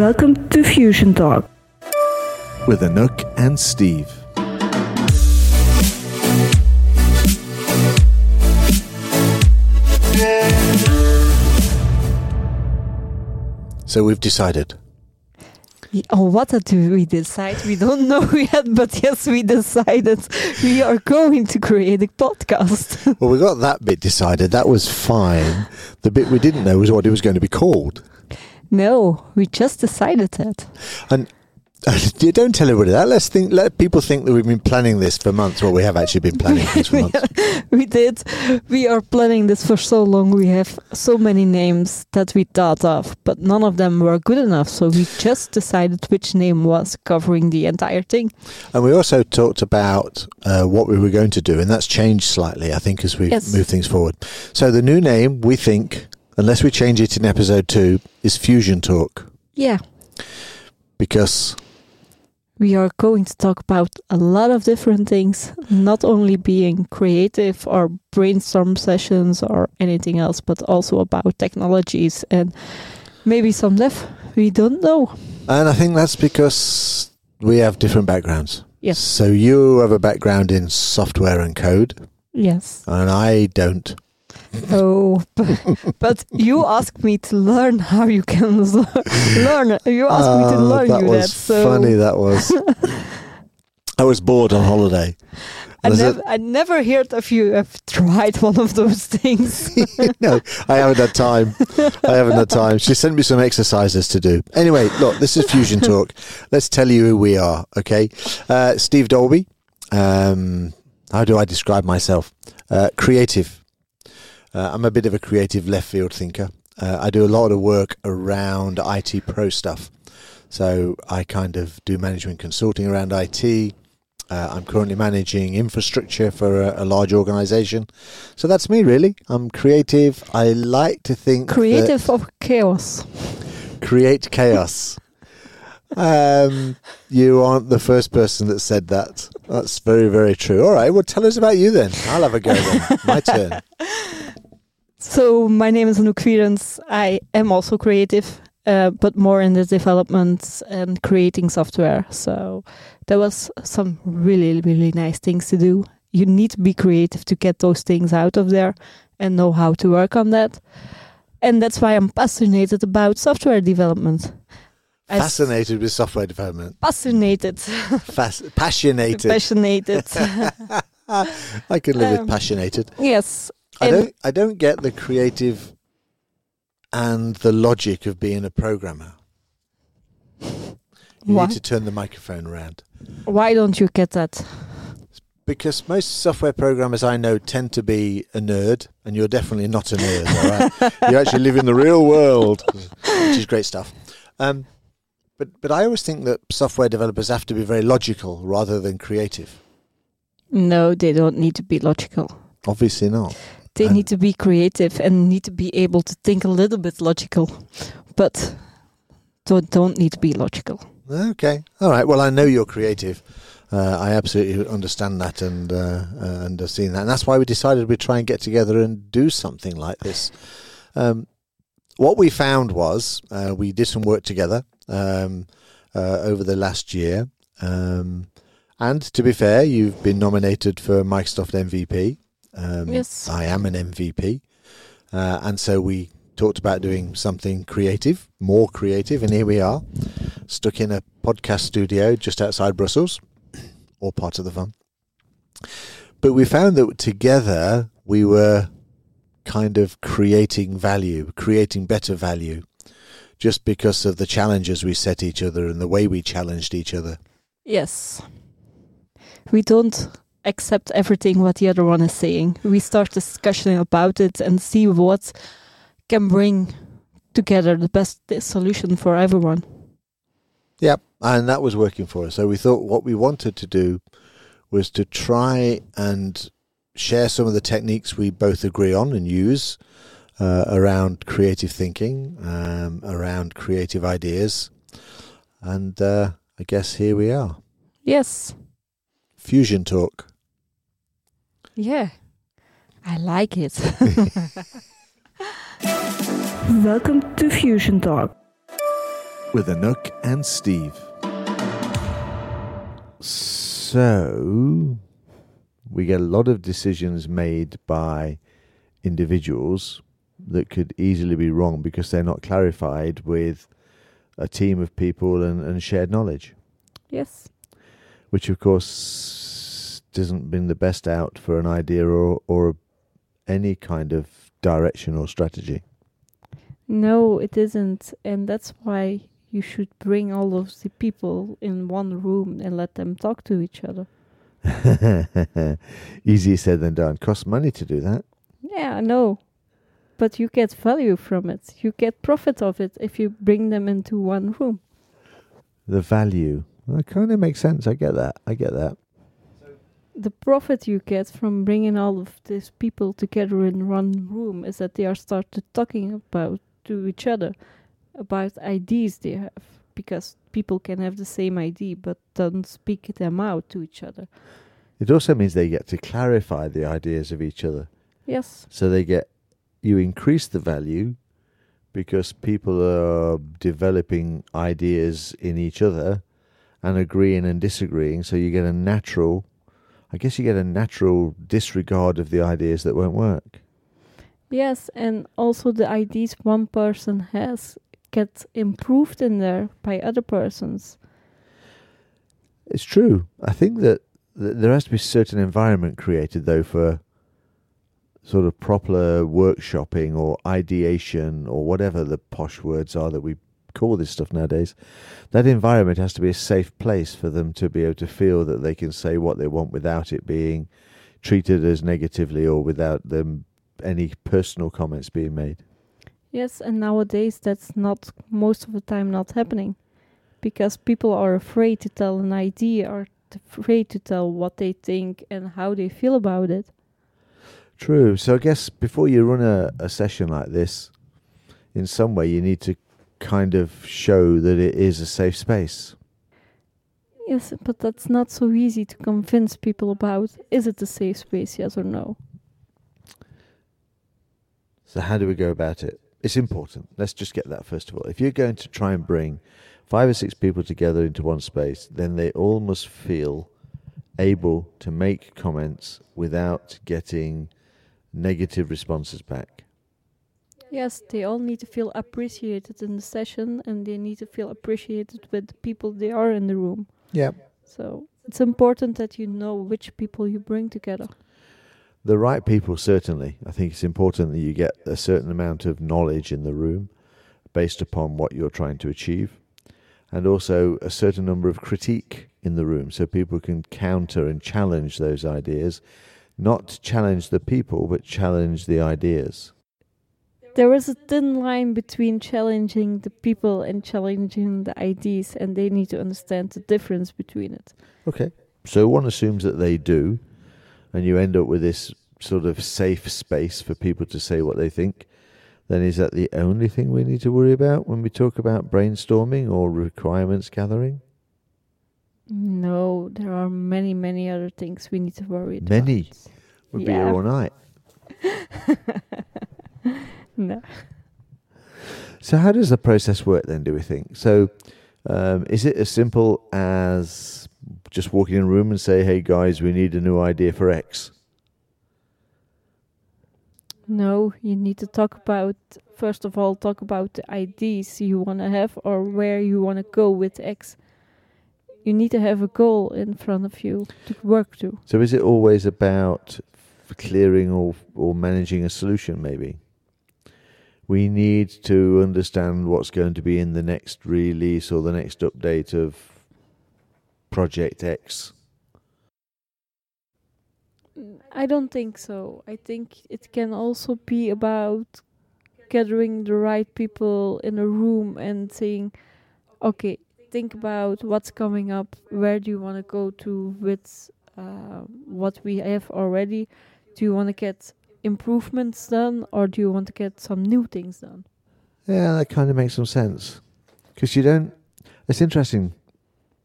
Welcome to Fusion Talk. with Anouck and Steve. So we've decided. Oh, what did we decide? We don't know yet, but yes, we decided we are going to create a podcast. Well, we got that bit decided. That was fine. The bit we didn't know was what it was going to be called. No, we just decided that. And don't tell everybody that. Let's think. Let people think that we've been planning this for months. Well, we have actually been planning this for months. we did. We are planning this for so long. We have so many names that we thought of, but none of them were good enough. So we just decided which name was covering the entire thing. And we also talked about uh, what we were going to do, and that's changed slightly, I think, as we Yes. move things forward. So the new name, we think, unless we change it in episode two, is Fusion Talk, Yeah, because we are going to talk about a lot of different things, not only being creative or brainstorm sessions or anything else, but also about technologies and maybe some dev. We don't know. and I think that's because we have different backgrounds. Yes. So you have a background in software and code, Yes. and I don't. Oh, but, but you asked me to learn how you can learn. You asked me to Ah, learn that you was that. So funny. That was. I was bored on holiday. I, nev- I never heard if you have tried one of those things. no, I haven't had time. I haven't had time. She sent me some exercises to do. Anyway, look, this is Fusion Talk. Let's tell you who we are, okay? Uh, Steve Dalby. Um, how do I describe myself? Uh, creative. Uh, I'm a bit of a creative left field thinker. Uh, I do a lot of work around IT pro stuff. So I kind of do management consulting around IT. Uh, I'm currently managing infrastructure for a, a large organization. So that's me, really. I'm creative. I like to think Creative of chaos. create chaos. um, you aren't the first person that said that. That's very, very true. All right. Well, tell us about you then. I'll have a go then. My turn. So my name is Anouck Fierens. I am also creative, uh, but more in the development and creating software. So there was some really, really nice things to do. You need to be creative to get those things out of there and know how to work on that. And that's why I'm passionate about software development. Fascinated with software development. Fascinated. Fas- passionated. Passionate. I could live Um, with passionated. yes. I don't. I don't get the creative and the logic of being a programmer. You Why? need to turn the microphone around. Why don't you get that? Because most software programmers I know tend to be a nerd, and you're definitely not a nerd. All right, you actually live in the real world, which is great stuff. Um, but but I always think that software developers have to be very logical rather than creative. No, they don't need to be logical. Obviously not. They And- need to be creative and need to be able to think a little bit logical, but don't don't need to be logical. Okay, all right. Well, I know you're creative. Uh, I absolutely understand that and uh, uh, and have seen that, and that's why we decided we'd try and get together and do something like this. Um, what we found was uh, we did some work together um, uh, over the last year, um, and to be fair, you've been nominated for Microsoft MVP. Um, Yes. I am an MVP, uh, and so we talked about doing something creative, more creative, and here we are, stuck in a podcast studio just outside Brussels, all part of the fun. But we found that together we were kind of creating value, creating better value, just because of the challenges we set each other and the way we challenged each other. Yes. We don't accept everything what the other one is saying. We start discussion about it and see what can bring together the best solution for everyone. Yep, and that was working for us. So we thought what we wanted to do was to try and share some of the techniques we both agree on and use uh, around creative thinking, um, around creative ideas, and uh, I guess here we are. Yes. Fusion Talk. Yeah. I like it. Welcome to Fusion Talk. with Anouck and Steve. So, we get a lot of decisions made by individuals that could easily be wrong because they're not clarified with a team of people and, and shared knowledge, Yes. which of course doesn't bring the best out for an idea or, or any kind of direction or strategy. No, it isn't. And that's why you should bring all of the people in one room and let them talk to each other. Easier said than done. Costs money to do that. Yeah, I know. But you get value from it. You get profit of it if you bring them into one room. The value. That kind of makes sense. I get that. I get that. The profit you get from bringing all of these people together in one room is that they are started talking about to each other about ideas they have because people can have the same idea but don't speak them out to each other. It also means they get to clarify the ideas of each other. Yes. So they get you increase the value because people are developing ideas in each other and agreeing and disagreeing. So you get a natural, I guess you get a natural disregard of the ideas that won't work. Yes, and also the ideas one person has get improved in there by other persons. It's true. I think that, that there has to be a certain environment created though for sort of proper workshopping or ideation or whatever the posh words are that we call this stuff nowadays. That environment has to be a safe place for them to be able to feel that they can say what they want without it being treated as negatively or without them any personal comments being made. Yes, and nowadays that's not most of the time not happening because people are afraid to tell an idea or afraid to tell what they think and how they feel about it. True. So I guess before you run a, a session like this, in some way you need to kind of show that it is a safe space. Yes, but that's not so easy to convince people about. Is it a safe space, yes or no? So how do we go about it? It's important. Let's just get that first of all. If you're going to try and bring five or six people together into one space, then they all must feel able to make comments without getting negative responses back. Yes, they all need to feel appreciated in the session and they need to feel appreciated with the people they are in the room. Yeah. So it's important that you know which people you bring together. The right people, certainly. I think it's important that you get a certain amount of knowledge in the room based upon what you're trying to achieve, and also a certain number of critique in the room so people can counter and challenge those ideas, not challenge the people, but challenge the ideas. There is a thin line between challenging the people and challenging the ideas, and they need to understand the difference between it. Okay. So one assumes that they do, and you end up with this sort of safe space for people to say what they think. Then is that the only thing we need to worry about when we talk about brainstorming or requirements gathering? No, there are many, many other things we need to worry about. Many? We'd be here all night. No. So how does the process work then? Do we think so? Um, is it as simple as just walking in a room and say, "Hey guys, we need a new idea for X"? No, you need to talk about, first of all, talk about the ideas you want to have or where you want to go with X. You need to have a goal in front of you to work to. So is it always about clearing or or managing a solution? Maybe we need to understand what's going to be in the next release or the next update of Project X. I don't think so. I think it can also be about gathering the right people in a room and saying, okay, think about what's coming up. Where do you want to go to with uh, what we have already? Do you want to get improvements done or do you want to get some new things done? Yeah, that kind of makes some sense. Because you don't, it's interesting,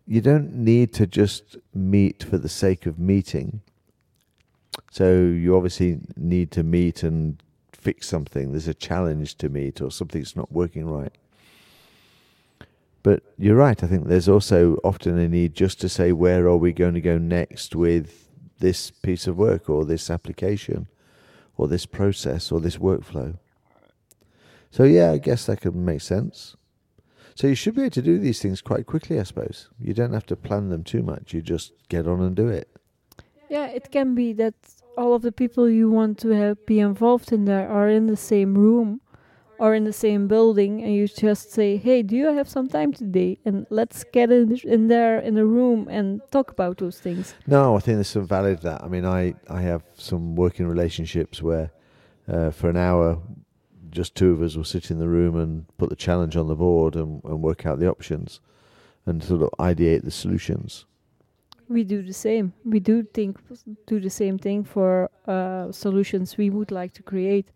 you don't need to just meet for the sake of meeting. So you obviously need to meet and fix something. There's a challenge to meet or something's not working right. But you're right. I think there's also often a need just to say, where are we going to go next with this piece of work or this application or this process or this workflow? So, yeah, I guess that could make sense. So, you should be able to do these things quite quickly, I suppose. You don't have to plan them too much. You just get on and do it. Yeah, it can be that all of the people you want to be involved in there are in the same room or in the same building and you just say hey do you have some time today and let's get in, in there in a room and talk about those things No, I think there's some value to that. I mean, I, I have some working relationships where uh, for an hour, just two of us will sit in the room and put the challenge on the board and, and work out the options and sort of ideate the solutions. we do the same we do think do the same thing for uh, solutions we would like to create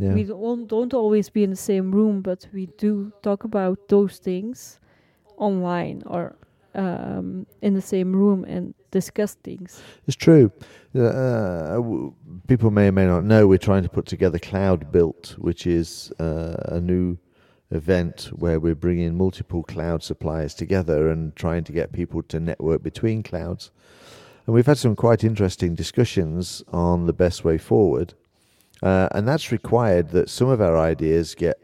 Yeah. we don't, don't always be in the same room but we do talk about those things online or um, in the same room and discuss things It's true. Uh, w- people may or may not know we're trying to put together Cloud Built, which is uh, a new event where we're bringing multiple cloud suppliers together and trying to get people to network between clouds. And we've had some quite interesting discussions on the best way forward. Uh, and that's required that some of our ideas get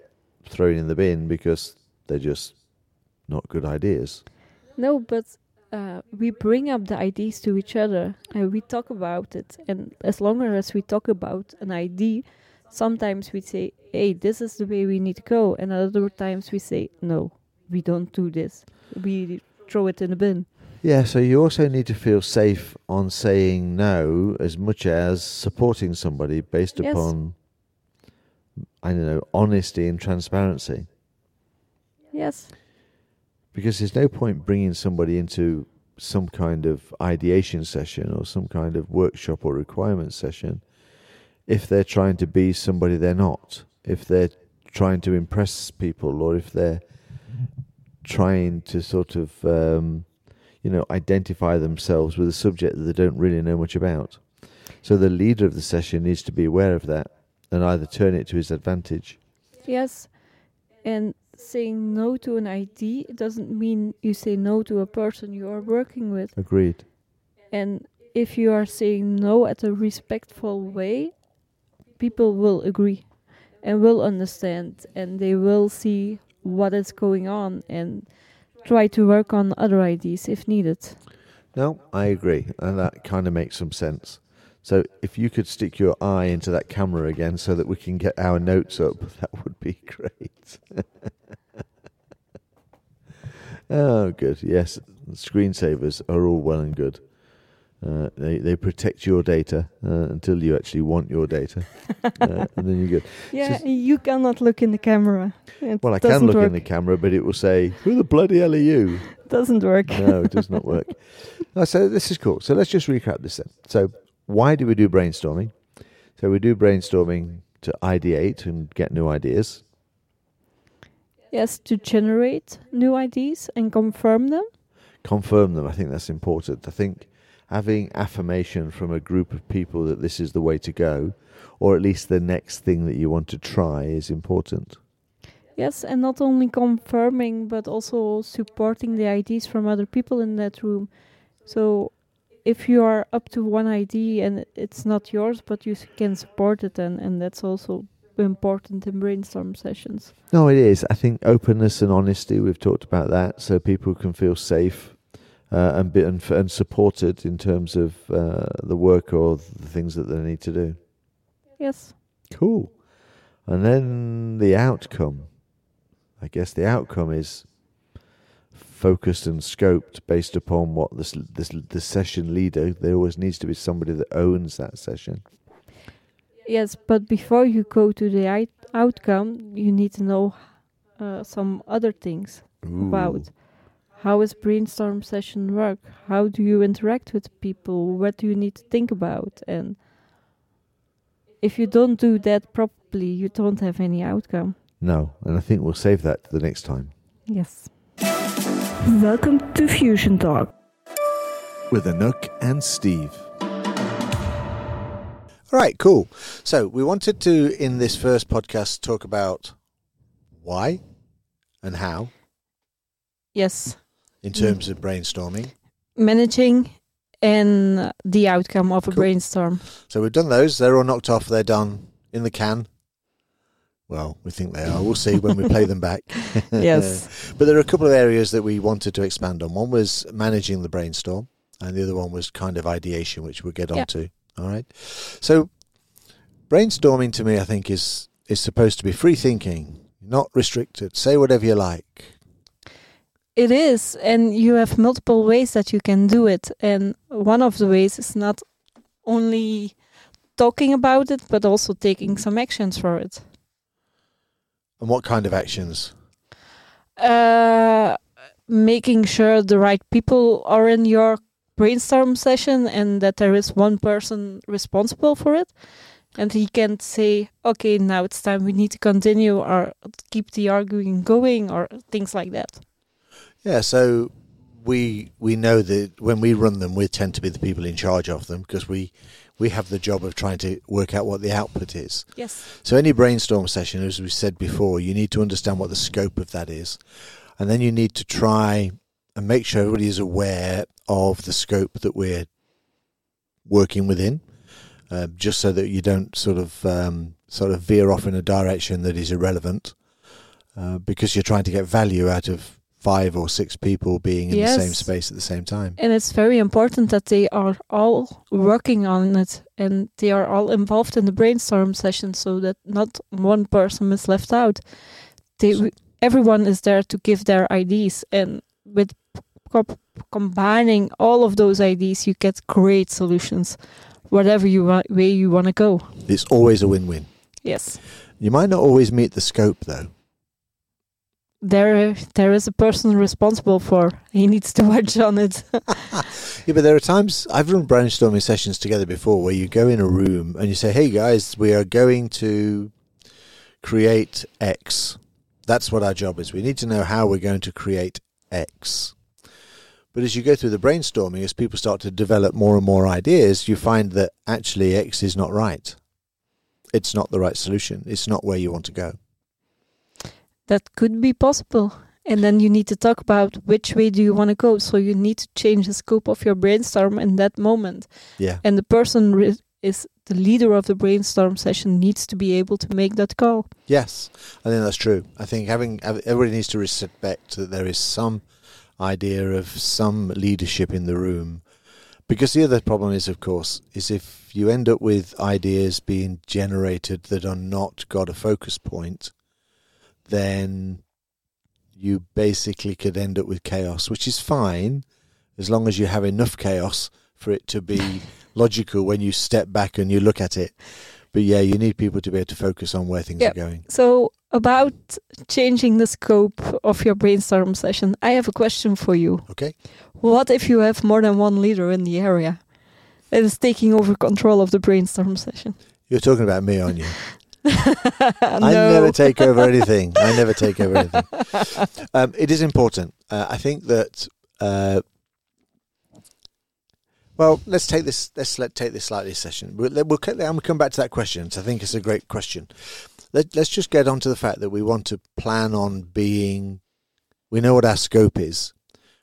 thrown in the bin because they're just not good ideas. No, but uh, we bring up the ideas to each other and we talk about it. And as long as we talk about an idea, sometimes we say, hey, this is the way we need to go. And other times we say, no, we don't do this. We throw it in the bin. Yeah, so you also need to feel safe on saying no as much as supporting somebody based Yes. upon, I don't know, honesty and transparency. Yes, Because there's no point bringing somebody into some kind of ideation session or some kind of workshop or requirement session if they're trying to be somebody they're not, if they're trying to impress people, or if they're trying to sort of, um, you know, identify themselves with a subject that they don't really know much about. So the leader of the session needs to be aware of that and either turn it to his advantage. yes. And saying no to an idea doesn't mean you say no to a person you are working with. Agreed. And if you are saying no at a respectful way, people will agree and will understand and they will see what is going on and try to work on other ideas if needed. No, I agree, and that kind of makes some sense. So, if you could stick your eye into that camera again so that we can get our notes up, that would be great. oh, good. Yes, screensavers are all well and good. Uh, they they protect your data uh, until you actually want your data, uh, and then you go. Yeah, Just- you cannot look in the camera. It Well, I can look work. in the camera, but it will say, "Who the bloody hell are you?" doesn't work. no, it does not work. So this is cool. So let's just recap this then. So why do we do brainstorming? So we do brainstorming to ideate and get new ideas. Yes, to generate new ideas and confirm them. Confirm them. I think that's important. I think having affirmation from a group of people that this is the way to go, or at least the next thing that you want to try, is important. Yes, and not only confirming but also supporting the ideas from other people in that room. So if you are up to one idea and it's not yours but you can support it and, and that's also important in brainstorm sessions. No, it is. I think openness and honesty. We've talked about that, so people can feel safe uh, and be and, and supported in terms of uh, the work or the things that they need to do. Yes. Cool. And then the outcome. I guess the outcome is focused and scoped based upon what this this the session leader. There always needs to be somebody that owns that session. Yes, but before you go to the I- outcome, you need to know uh, some other things about how is brainstorm session work? How do you interact with people? What do you need to think about? And if you don't do that properly, you don't have any outcome. No, and I think we'll save that to the next time. Yes. Welcome to Fusion Talk. with Anouck and Steve. All right, cool. So we wanted to, in this first podcast, talk about why and how. Yes. In terms of brainstorming. Managing and the outcome of a Cool. brainstorm. So we've done those. They're all knocked off. They're done in the can. Well, we think they are. We'll see when we play them back. Yes. But there are a couple of areas that we wanted to expand on. One was managing the brainstorm, and the other one was kind of ideation, which we'll get Yeah. on to. All right. So brainstorming to me, I think, is is supposed to be free thinking, not restricted. Say whatever you like. It is, and you have multiple ways that you can do it. And one of the ways is not only talking about it, but also taking some actions for it. And what kind of actions? Uh, making sure the right people are in your brainstorm session and that there is one person responsible for it. And he can say, okay, now it's time we need to continue or keep the arguing going or things like that. Yeah, so we we know that when we run them, we tend to be the people in charge of them because we we have the job of trying to work out what the output is. Yes. So any brainstorm session, as we said before, you need to understand what the scope of that is, and then you need to try and make sure everybody is aware of the scope that we're working within, uh, just so that you don't sort of um, sort of veer off in a direction that is irrelevant, uh, because you're trying to get value out of five or six people being in the same space at the same time. And it's very important that they are all working on it and they are all involved in the brainstorm session so that not one person is left out. They, everyone is there to give their ideas, and with co- combining all of those ideas, you get great solutions, whatever you wa- way you want to go. It's always a win-win. Yes, You might not always meet the scope though. There there is a person responsible for. He needs to watch on it. Yeah, but there are times I've run brainstorming sessions together before where you go in a room and you say, "Hey guys, we are going to create X." That's what our job is. We need to know how we're going to create X. But as you go through the brainstorming, as people start to develop more and more ideas, you find that actually X is not right. It's not the right solution. It's not where you want to go. That could be possible. And then you need to talk about which way do you want to go. So you need to change the scope of your brainstorm in that moment. Yeah. And the person is the leader of the brainstorm session needs to be able to make that call. Yes, I think that's true. I think having everybody needs to respect that there is some idea of some leadership in the room, because the other problem is, of course, is if you end up with ideas being generated that are not got a focus point, then you basically could end up with chaos, which is fine as long as you have enough chaos for it to be logical when you step back and you look at it. But yeah, you need people to be able to focus on where things Yep. are going. So, about changing the scope of your brainstorm session, I have a question for you. Okay. What if you have more than one leader in the area that is taking over control of the brainstorm session? You're talking about me, aren't you? I never take over anything. I never take over anything. Um, it is important. Uh, I think that. Uh, well, let's take this. Let's let take this slightly session. We'll, we'll, we'll come back to that question. So I think it's a great question. Let, let's just get on to the fact that we want to plan on being. We know what our scope is,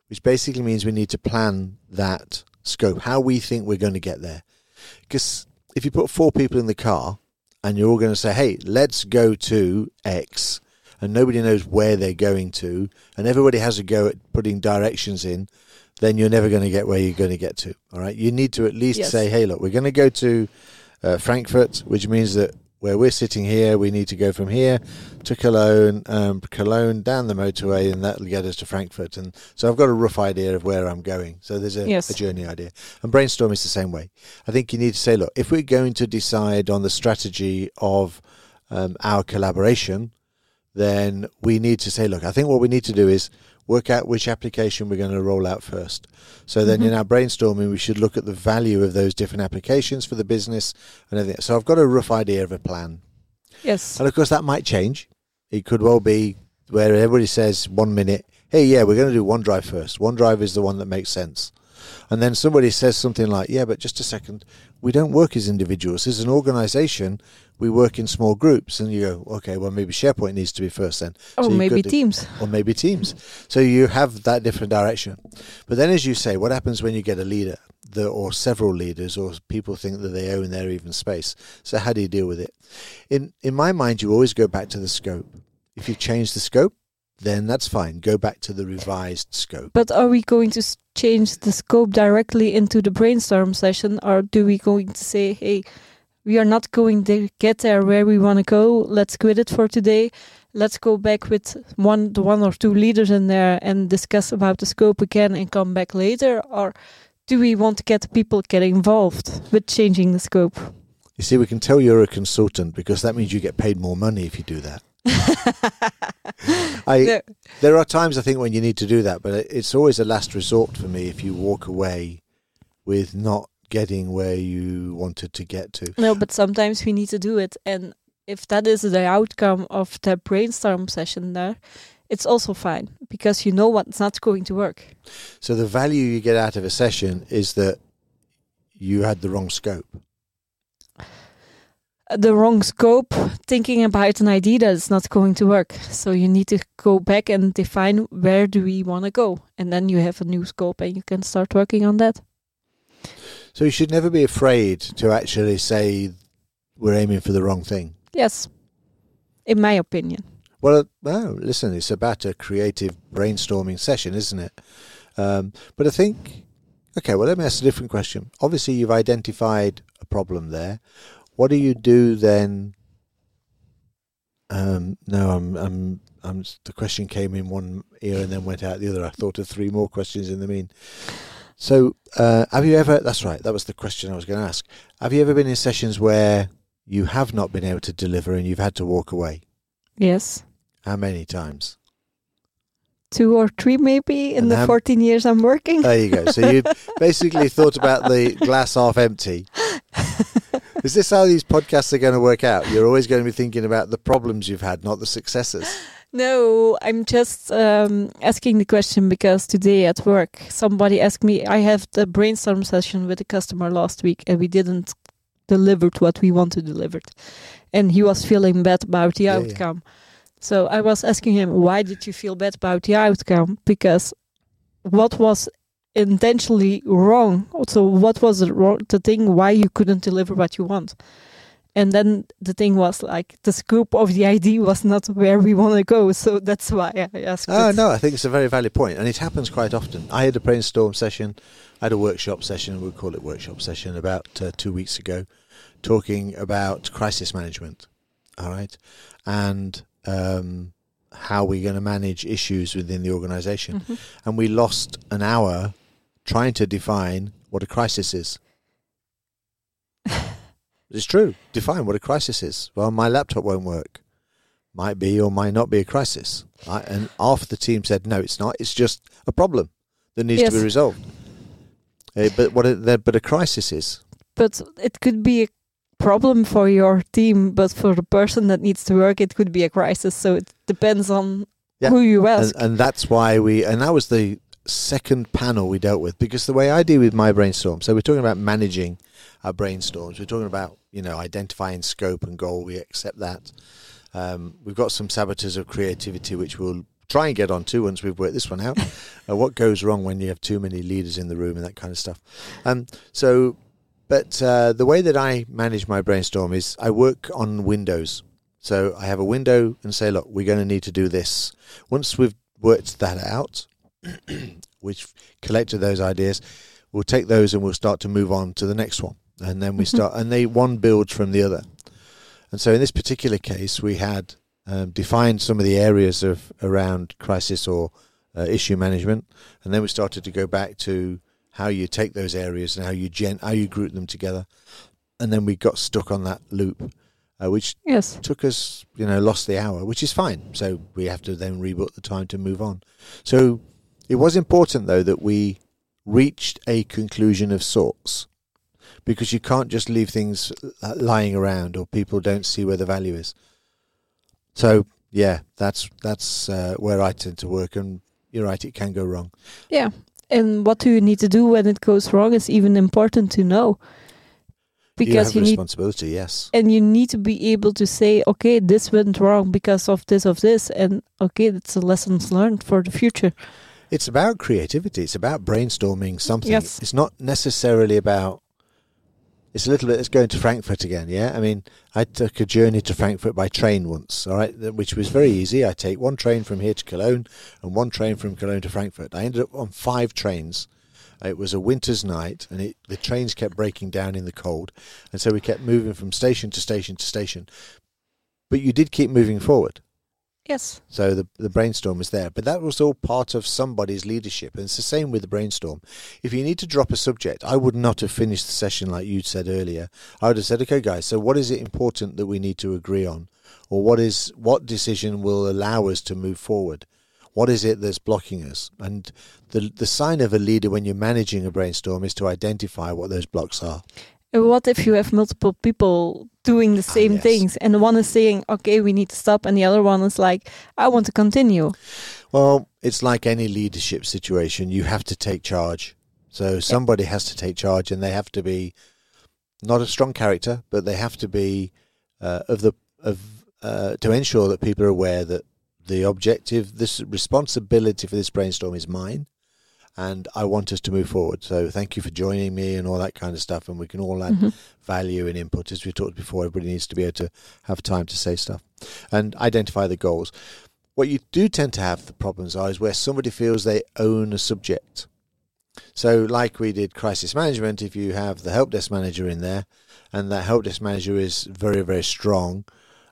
which basically means we need to plan that scope. How we think we're going to get there. Because if you put four people in the car and you're all going to say, "Hey, let's go to X," and nobody knows where they're going to, and everybody has a go at putting directions in, then you're never going to get where you're going to get to. All right, you need to at least Yes. say, "Hey, look, we're going to go to uh, Frankfurt," which means that where we're sitting here, we need to go from here to Cologne, um, Cologne down the motorway, and that'll get us to Frankfurt. And so I've got a rough idea of where I'm going. So there's a, Yes. a journey idea. And brainstorm is the same way. I think you need to say, look, if we're going to decide on the strategy of um, our collaboration, then we need to say, look, I think what we need to do is work out which application we're going to roll out first. So then Mhm. in our brainstorming, we should look at the value of those different applications for the business and everything. So I've got a rough idea of a plan. Yes. And of course, that might change. It could well be where everybody says one minute, hey, yeah, we're going to do OneDrive first. OneDrive is the one that makes sense. And then somebody says something like, yeah, but just a second, we don't work as individuals. As an organization, we work in small groups, and you go, okay, well, maybe SharePoint needs to be first then, Or So maybe Teams. or maybe Teams. So you have that different direction. But then, as you say, what happens when you get a leader, the, or several leaders, or people think that they own their even space? So how do you deal with it? In in my mind, you always go back to the scope. If you change the scope, then that's fine. Go back to the revised scope. But are we going to change the scope directly into the brainstorm session, or do we going to say, "Hey, we are not going to get there where we want to go. Let's quit it for today. Let's go back with one, the one or two leaders in there and discuss about the scope again and come back later." Or do we want to get people get involved with changing the scope? You see, we can tell you're a consultant because that means you get paid more money if you do that. I No. there are times I think when you need to do that, but it's always a last resort for me if you walk away with not getting where you wanted to get to. No, but sometimes we need to do it. And if that is the outcome of the brainstorm session there, it's also fine because you know what's not going to work. So the value you get out of a session is that you had the wrong scope. The wrong scope, thinking about an idea that is not going to work. So you need to go back and define where do we want to go. And then you have a new scope and you can start working on that. So you should never be afraid to actually say we're aiming for the wrong thing. Yes, in my opinion. Well, no, listen, it's about a creative brainstorming session, isn't it? Um, but I think, okay, well, let me ask a different question. Obviously, you've identified a problem there. What do you do then? Um, no, I'm, I'm, I'm. The question came in one ear and then went out the other. I thought of three more questions in the mean. So, uh, have you ever? That's right. That was the question I was going to ask. Have you ever been in sessions where you have not been able to deliver and you've had to walk away? Yes. How many times? Two or three, maybe, in And the how- 14 years I'm working. There you go. So you basically thought about the glass half empty. Is this how these podcasts are going to work out? You're always going to be thinking about the problems you've had, not the successes. No, I'm just um, asking the question because today at work somebody asked me. I have the brainstorm session with a customer last week, and we didn't deliver what we want to deliver, and he was feeling bad about the Yeah, yeah. outcome. So I was asking him, "Why did you feel bad about the outcome? Because what was intentionally wrong? So what was the, wrong, the thing why you couldn't deliver what you want?" And then the thing was like the scope of the idea was not where we want to go, so that's why I asked. Oh, it. no, I think it's a very valid point, and it happens quite often. I had a brainstorm session, I had a workshop session, we'll call it workshop session, about uh, two weeks ago, talking about crisis management. All right, and um, how we're going to manage issues within the organization. Mhm. and we lost an hour trying to define what a crisis is. it's true. Define what a crisis is. Well, my laptop won't work. Might be or might not be a crisis. I, and half the team said, no, it's not. It's just a problem that needs to be resolved. Uh, but what a, but a crisis is. But it could be a problem for your team, but for the person that needs to work, it could be a crisis. So it depends on Yeah. who you and, ask. and that's why we and that was the second panel we dealt with because the way I deal with my brainstorm so we're talking about managing our brainstorms we're talking about you know identifying scope and goal we accept that um, we've got some saboteurs of creativity which we'll try and get onto once we've worked this one out uh, what goes wrong when you have too many leaders in the room and that kind of stuff um, so but uh, the way that I manage my brainstorm is I work on windows so I have a window and say, look, we're going to need to do this. Once we've worked that out, we've collected those ideas, we'll take those and we'll start to move on to the next one. And then we Mhm. start, and they one builds from the other. And so in this particular case, we had um, defined some of the areas of around crisis or uh, issue management, and then we started to go back to how you take those areas and how you gen- how you group them together, and then we got stuck on that loop, uh, which yes. took us, you know, lost the hour, which is fine. So we have to then rebook the time to move on. So it was important, though, that we reached a conclusion of sorts because you can't just leave things uh, lying around or people don't see where the value is. So yeah, that's that's uh, where I tend to work, and you're right, it can go wrong. Yeah. And what do you need to do when it goes wrong is even important to know. because you you, have need responsibility. Yes. and you need to be able to say, okay, this went wrong because of this of this, and okay, that's a lessons learned for the future. It's about creativity. It's about brainstorming something. Yes. It's not necessarily about. It's a little bit. It's going to Frankfurt again. Yeah. I mean, I took a journey to Frankfurt by train once. All right, which was very easy. I take one train from here to Cologne and one train from Cologne to Frankfurt. I ended up on five trains. It was a winter's night, and it, the trains kept breaking down in the cold, and so we kept moving from station to station to station. But you did keep moving forward. Yes. So the the brainstorm was there, but that was all part of somebody's leadership, and it's the same with the brainstorm. If you need to drop a subject, I would not have finished the session like you said earlier. I would have said, "Okay, guys, so what is it important that we need to agree on, or what is what decision will allow us to move forward? What is it that's blocking us?" And the the sign of a leader when you're managing a brainstorm is to identify what those blocks are. What if you have multiple people doing the Ah, same yes. things, and one is saying, okay, we need to stop, and the other one is like, I want to continue. Well, it's like any leadership situation. You have to take charge. So somebody has to take charge, and they have to be not a strong character, but they have to be uh, of the of uh, to ensure that people are aware that the objective, this responsibility for this brainstorm is mine, and I want us to move forward. So thank you for joining me and all that kind of stuff, and we can all add Mhm. value and input. As we talked before, everybody needs to be able to have time to say stuff and identify the goals. What you do tend to have the problems are is where somebody feels they own a subject. So, like we did crisis management, if you have the help desk manager in there, and that help desk manager is very, very strong,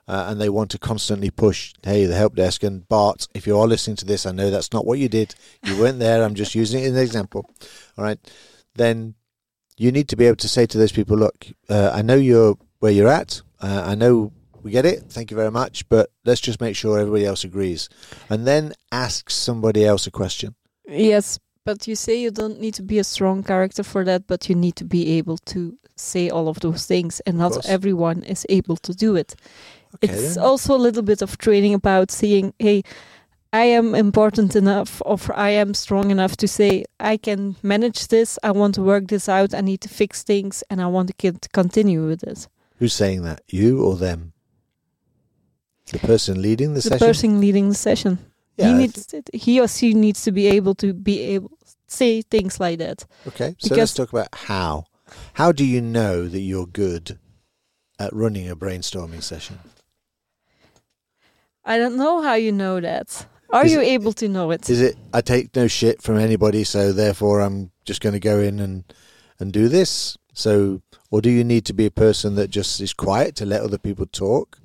uh, and they want to constantly push, hey, the help desk, and Bart, if you are listening to this, I know that's not what you did. You weren't there. I'm just using it as an example. All right. Then you need to be able to say to those people, look, uh, I know you're where you're at. Uh, I know we get it. Thank you very much. But let's just make sure everybody else agrees. And then ask somebody else a question. Yes, but you say you don't need to be a strong character for that, but you need to be able to say all of those things, and not everyone is able to do it. Okay, it's then. also a little bit of training about seeing, hey, I am important enough, or I am strong enough to say, I can manage this, I want to work this out, I need to fix things, and I want to continue with it. Who's saying that? You or them? The person leading the, The session? The person leading the session. yeah. he needs he or she needs to be able to be able say things like that. okay. So because- let's talk about how. How do you know that you're good at running a brainstorming session? I don't know how you know that. Are Is you it- able to know it? Is it I take no shit from anybody, so therefore I'm just going to go in and and do this? So, or do you need to be a person that just is quiet to let other people talk?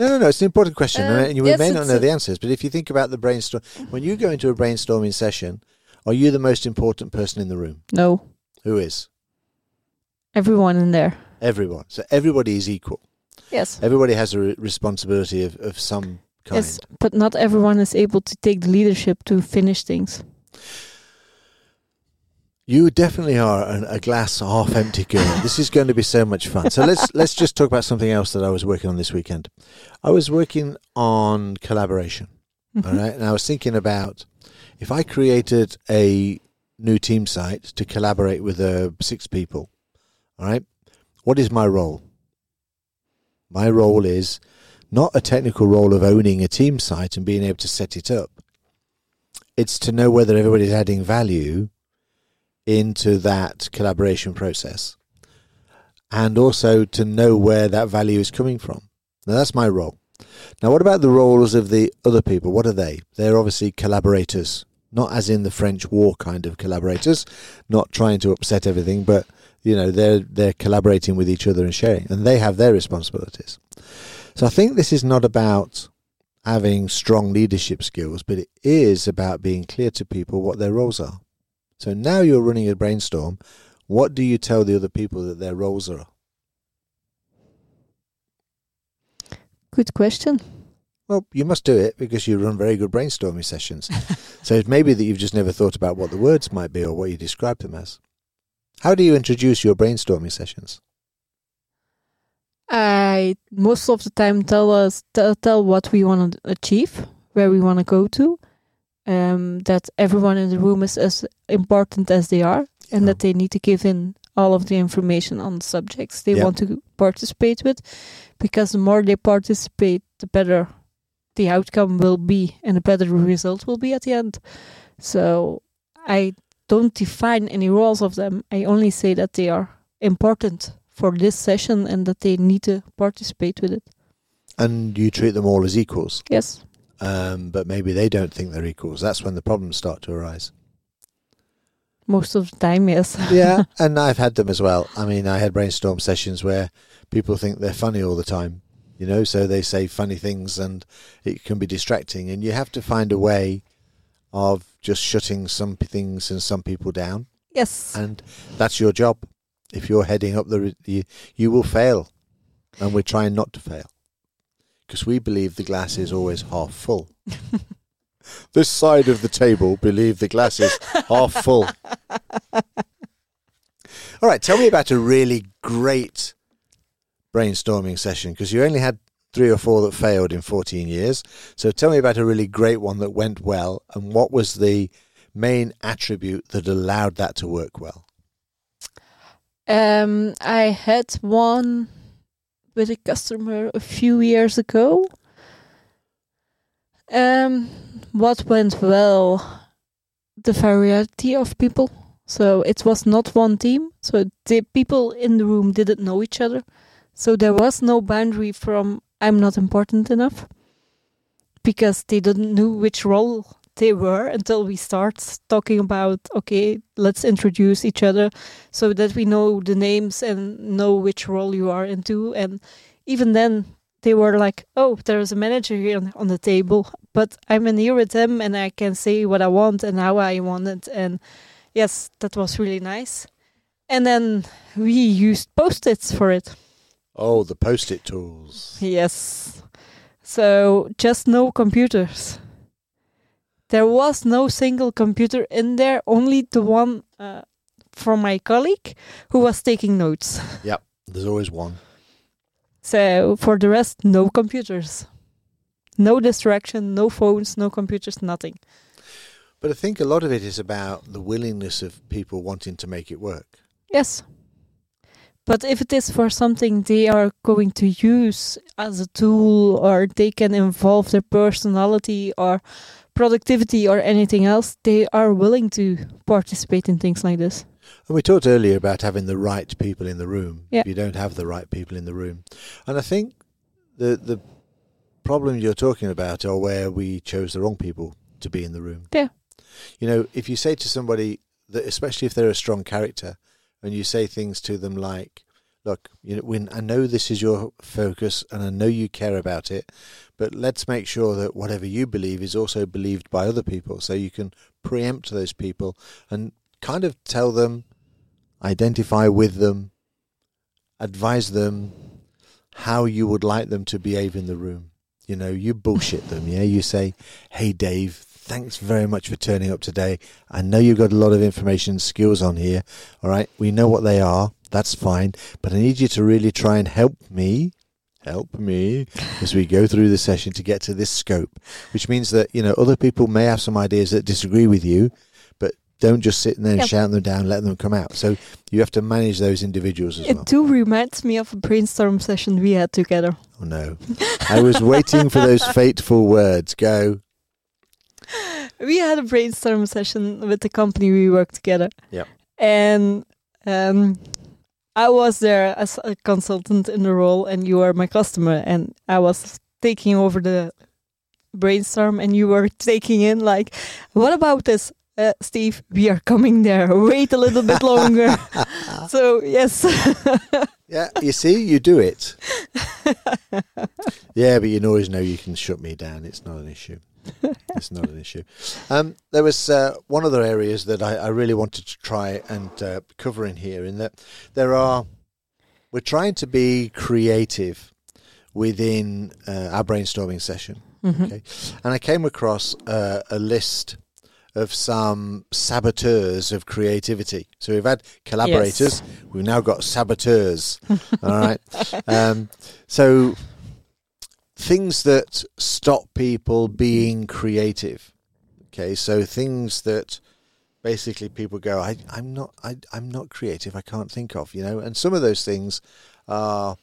No, no, no. It's an important question, Uh, and you yes, may not know the answers. But if you think about the brainstorm, when you go into a brainstorming session, are you the most important person in the room? no. Who is Everyone in there. everyone? So everybody is equal. Yes. Everybody has a re- responsibility of, of some kind. Yes, but not everyone is able to take the leadership to finish things. You definitely are an, a glass half empty girl. this is going to be so much fun. So let's let's just talk about something else that I was working on this weekend. I was working on collaboration. All Mhm. right, and I was thinking about if I created a new team site to collaborate with uh, six people. All right, what is my role? My role is not a technical role of owning a team site and being able to set it up. It's to know whether everybody's adding value into that collaboration process and also to know where that value is coming from. Now, that's my role. Now, what about the roles of the other people? What are they? They're obviously collaborators, not as in the French war kind of collaborators, not trying to upset everything, but you know they're they're collaborating with each other and sharing, and they have their responsibilities. So I think this is not about having strong leadership skills, but it is about being clear to people what their roles are. So now you're running a brainstorm. What do you tell the other people that their roles are? Good question. Well, you must do it because you run very good brainstorming sessions. so it may be that you've just never thought about what the words might be or what you describe them as. How do you introduce your brainstorming sessions? I most of the time tell us tell, tell what we want to achieve, where we want to go to, um, that everyone in the room is as important as they are, and that they need to give in all of the information on the subjects they want to participate with, because the more they participate, the better the outcome will be, and the better the result will be at the end. So I don't define any roles of them. I only say that they are important for this session and that they need to participate with it. And you treat them all as equals, Yes. um, but maybe they don't think they're equals. That's when the problems start to arise. Most of the time, yes. yeah, and I've had them as well. I mean, I had brainstorm sessions where people think they're funny all the time, you know, so they say funny things and it can be distracting. And you have to find a way of just shutting some things and some people down. yes. And that's your job. If you're heading up the, you, you will fail. And we're trying not to fail because we believe the glass is always half full. this side of the table believe the glass is half full. All right, tell me about a really great brainstorming session because you only had three or four that failed in 14 years. So tell me about a really great one that went well and what was the main attribute that allowed that to work well? Um, I had one with a customer a few years ago. Um, what went well? The variety of people. So it was not one team. So the people in the room didn't know each other. So there was no boundary from I'm not important enough because they didn't know which role they were until we start talking about okay, let's introduce each other so that we know the names and know which role you are into. And even then, they were like, "Oh, there's a manager here on, on the table, but I'm in here with them, and I can say what I want and how I want it." And yes, that was really nice. And then we used post-its for it. Oh, the post it tools. Yes. So just no computers. There was no single computer in there, only the one uh, from my colleague who was taking notes. Yep, there's always one. So for the rest, no computers. No distraction, no phones, no computers, nothing. But I think a lot of it is about the willingness of people wanting to make it work. Yes. But if it is for something they are going to use as a tool or they can involve their personality or productivity or anything else, they are willing to participate in things like this. And we talked earlier about having the right people in the room. Yeah. If you don't have the right people in the room. And I think the the problems you're talking about are where we chose the wrong people to be in the room. Yeah. You know, if you say to somebody that especially if they're a strong character and you say things to them like look, you know, when I know this is your focus and I know you care about it, but let's make sure that whatever you believe is also believed by other people so you can preempt those people and kind of tell them, identify with them, advise them how you would like them to behave in the room. You know, you bullshit them, yeah? You say, hey, Dave, thanks very much for turning up today. I know you've got a lot of information and skills on here. All right, we know what they are. That's fine. But I need you to really try and help me. Help me as we go through the session to get to this scope, which means that, you know, other people may have some ideas that disagree with you, but don't just sit there and Yep. shout them down, let them come out. So you have to manage those individuals as It well. too reminds me of a brainstorm session we had together. Oh no. I was waiting for those fateful words. Go. we had a brainstorm session with the company we work together. Yeah. And um, I was there as a consultant in the role, and you were my customer, and I was taking over the brainstorm, and you were taking in like, what about this? Uh, Steve, we are coming there. Wait a little bit longer. so yes, Yeah, you see, you do it. Yeah, but you always know you can shut me down. It's not an issue. It's not an issue. Um, there was uh, one other areas that I, I really wanted to try and uh, cover in here. In that there are, we're trying to be creative within uh, our brainstorming session. Mhm. Okay. And I came across uh, a list of some saboteurs of creativity. So we've had collaborators, we've now got saboteurs. all right. Um, so things that stop people being creative. Okay. So things that basically people go, I, I'm not, I, I'm not creative. I can't think of, you know. And some of those things are,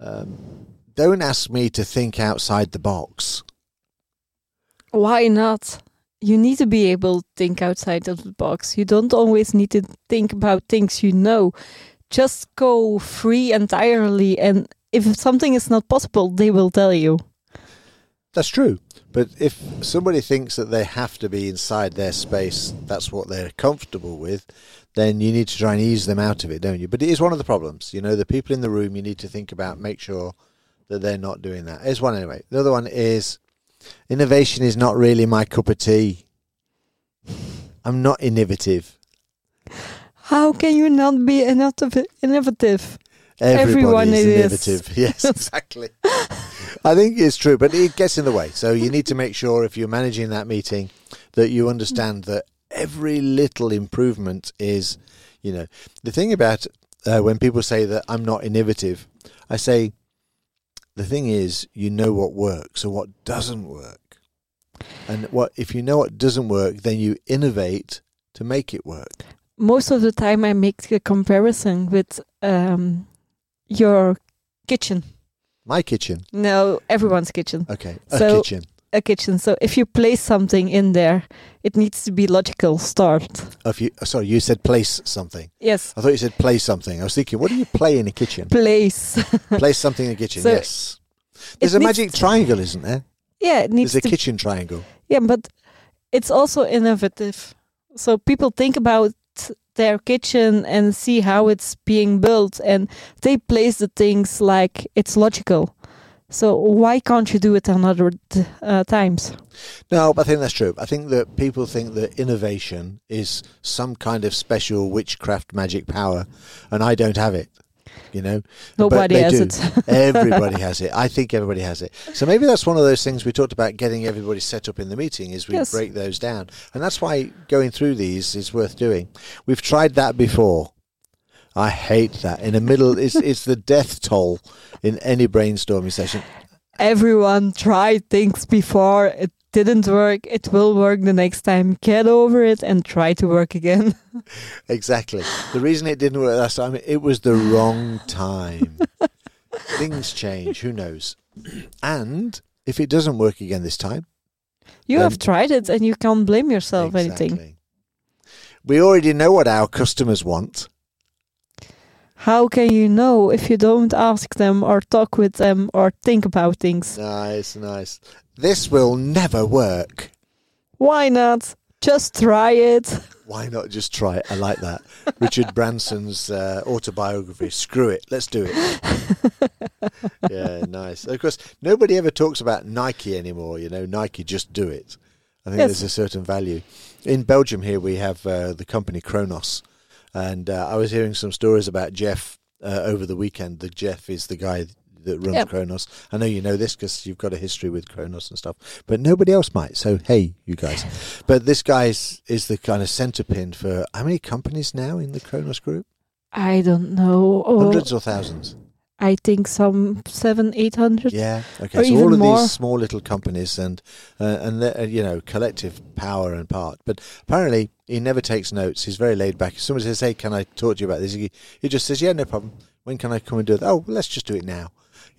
um, don't ask me to think outside the box. Why not? You need to be able to think outside of the box. You don't always need to think about things you know. Just go free entirely, and if something is not possible, they will tell you. That's true. But if somebody thinks that they have to be inside their space, that's what they're comfortable with, then you need to try and ease them out of it, don't you? But it is one of the problems. You know, the people in the room you need to think about, make sure that they're not doing that. Here's one anyway. The other one is innovation is not really my cup of tea. I'm not innovative. How can you not be innovative? Everybody Everyone is innovative. Yes, exactly. I think it's true, but it gets in the way. So you need to make sure if you're managing that meeting that you understand that every little improvement is, you know, the thing about uh, when people say that I'm not innovative, I say the thing is you know what works and what doesn't work. And what if you know what doesn't work, then you innovate to make it work. Most of the time, I make a comparison with um, your kitchen. My kitchen. No, everyone's kitchen. Okay. A So- kitchen. A kitchen. So if you place something in there, it needs to be logical start. If you, uh, sorry, you said place something. Yes, I thought you said play something. I was thinking, what do you play in a kitchen? place. place something in a kitchen. So yes. There's a magic triangle, isn't there? yeah, it needs There's a kitchen triangle. Yeah, but it's also innovative. So people think about their kitchen and see how it's being built, and they place the things like it's logical. So why can't you do it on other uh, times? No, I think that's true. I think that people think that innovation is some kind of special witchcraft magic power, and I don't have it. You know, Nobody has do. it. everybody has it. I think everybody has it. So maybe that's one of those things we talked about getting everybody set up in the meeting is we Yes. break those down. And that's why going through these is worth doing. We've tried that before. I hate that. In the middle it's it's the death toll in any brainstorming session. Everyone tried things before. It didn't work. It will work the next time. Get over it and try to work again. Exactly. The reason it didn't work last time it was the wrong time. Things change, who knows. And if it doesn't work again this time, You have tried it and you can't blame yourself anything. We already know what our customers want. How can you know if you don't ask them or talk with them or think about things? Nice, nice. This will never work. Why not? Just try it. Why not just try it? I like that. Richard Branson's uh, autobiography. Screw it. Let's do it. yeah, nice. Of course, nobody ever talks about Nike anymore. You know, Nike, just do it. I think Yes. there's a certain value. In Belgium, here we have uh, the company Cronos. And uh, I was hearing some stories about Jeff uh, over the weekend. The Jeff is the guy that runs Yep. Cronos. I know you know this because you've got a history with Cronos and stuff, but nobody else might. So hey, you guys. But this guy is, is the kind of centerpin for how many companies now in the Cronos group? I don't know. Oh, Hundreds or thousands? I think some seven, eight hundred. Yeah. Okay. Or so all of more. these small little companies and uh, and uh, you know collective power and part. But apparently he never takes notes. He's very laid back. If somebody says, "Hey, can I talk to you about this?" He, he just says, "Yeah, no problem. When can I come and do it?" Oh, well, let's just do it now.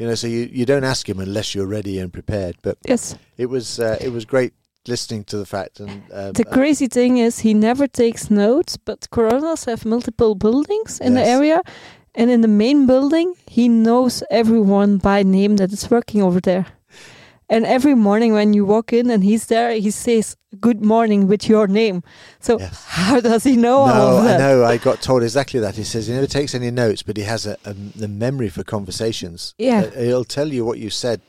You know, so you, you don't ask him unless you're ready and prepared. But Yes. it was uh, it was great listening to the fact and um, The crazy thing is he never takes notes, but Cronos have multiple buildings in the area. And in the main building, he knows everyone by name that is working over there. And every morning when you walk in and he's there, he says good morning with your name. So Yes. how does he know all No, of I that? know. I got told exactly that. He says he never takes any notes, but he has a, a the memory for conversations. Yeah. Uh, he'll tell you what you said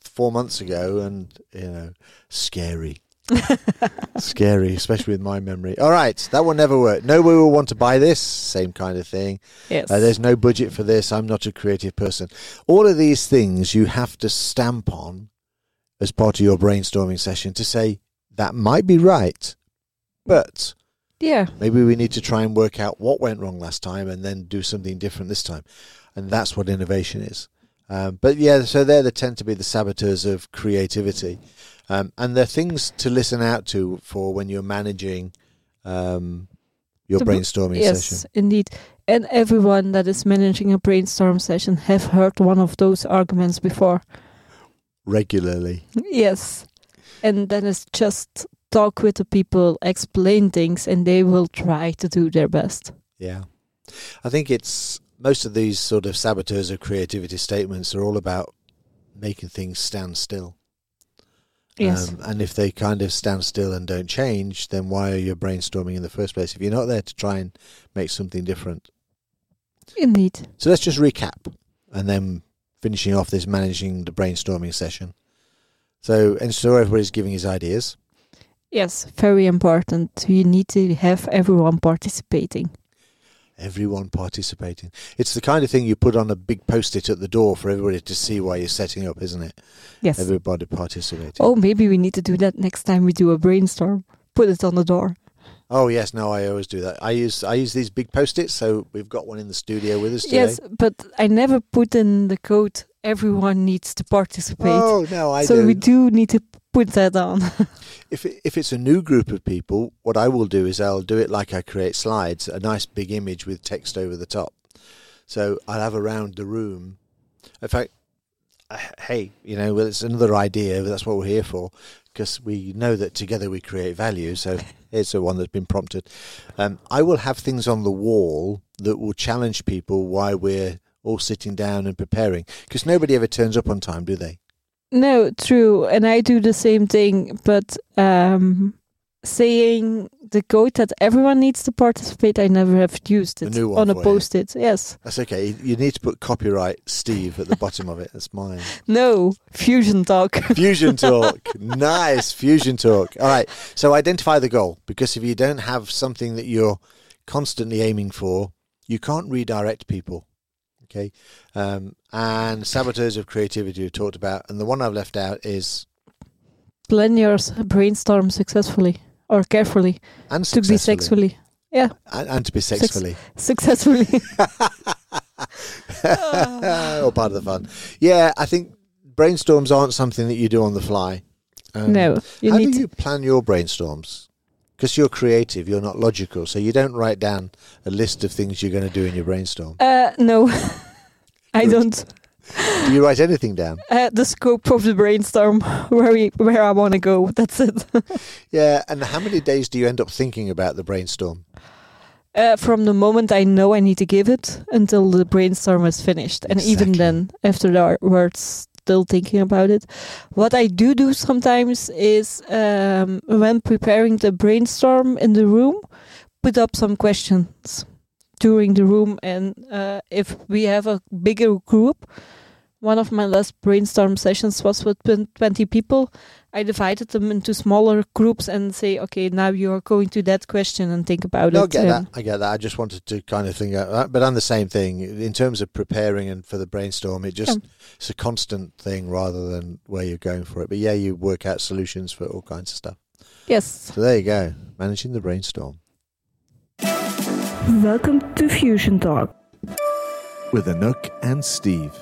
four months ago, and you know, scary, scary, especially with my memory. All right, that will never work. Nobody will want to buy this. Same kind of thing. Yes. Uh, there's no budget for this. I'm not a creative person. All of these things you have to stamp on as part of your brainstorming session to say that might be right, but yeah. maybe we need to try and work out what went wrong last time and then do something different this time. And that's what innovation is. Um, but yeah, so there they're the tend to be the saboteurs of creativity. Um, and they're things to listen out to for when you're managing um, your The brainstorming yes, session. Yes, indeed. And everyone that is managing a brainstorm session have heard one of those arguments before. Regularly. Yes. And then it's just talk with the people, explain things, and they will try to do their best. Yeah. I think it's most of these sort of saboteurs of creativity statements are all about making things stand still. Yes. Um, and if they kind of stand still and don't change, then why are you brainstorming in the first place if you're not there to try and make something different? Indeed. So let's just recap and then finishing off this managing the brainstorming session. So, and so everybody's giving his ideas. Yes, very important. You need to have everyone participating. Everyone participating. It's the kind of thing you put on a big post-it at the door for everybody to see why you're setting up, isn't it? Yes. Everybody participating. Oh, maybe we need to do that next time we do a brainstorm. Put it on the door. Oh yes, no, I always do that. I use I use these big post-its, so we've got one in the studio with us today. Yes, but I never put in the code everyone needs to participate. Oh no, I so do. we do need to put that on. If it, if it's a new group of people, what I will do is I'll do it like I create slides, a nice big image with text over the top. So I'll have around the room. In fact, uh, hey, you know, well, it's another idea. But that's what we're here for, because we know that together we create value. So here's the one that's been prompted. Um, I will have things on the wall that will challenge people why we're all sitting down and preparing, because nobody ever turns up on time, do they? no, true. And I do the same thing, but um, saying the code that everyone needs to participate, I never have used it on a post it. Yes. That's okay. You- You need to put copyright Steve at the bottom of it. That's mine. No, FusionTalk. FusionTalk. nice. FusionTalk. All right. So identify the goal because if you don't have something that you're constantly aiming for, you can't redirect people. Okay. Um, and saboteurs of creativity we've talked about. And the one I've left out is Plan your brainstorm successfully or carefully and to be sexually. Yeah, And, and to be Sex- sexually. successfully. All part of the fun. Yeah, I think brainstorms aren't something that you do on the fly. Um, no, you How do you plan your brainstorms? Because you're creative, you're not logical, so you don't write down a list of things you're going to do in your brainstorm. Uh, no, I don't. Do you write anything down? Uh, the scope of the brainstorm, where we, where I want to go. That's it. Yeah, and how many days do you end up thinking about the brainstorm? Uh, from the moment I know I need to give it until the brainstorm is finished, and even then, after the words, still thinking about it. What I do do sometimes is um, when preparing the brainstorm in the room, put up some questions during the room, and uh, if we have a bigger group. One of my last brainstorm sessions was with 20 people. I divided them into smaller groups and say, okay, now you are going to that question and think about No, I it. get and- that. I get that. I just wanted to kind of think about that. But I'm the same thing. In terms of preparing and for the brainstorm, it just it's a constant thing rather than where you're going for it. But yeah, you work out solutions for all kinds of stuff. Yes. So there you go. Managing the brainstorm. Welcome to FusionTalk. With Anouck and Steve.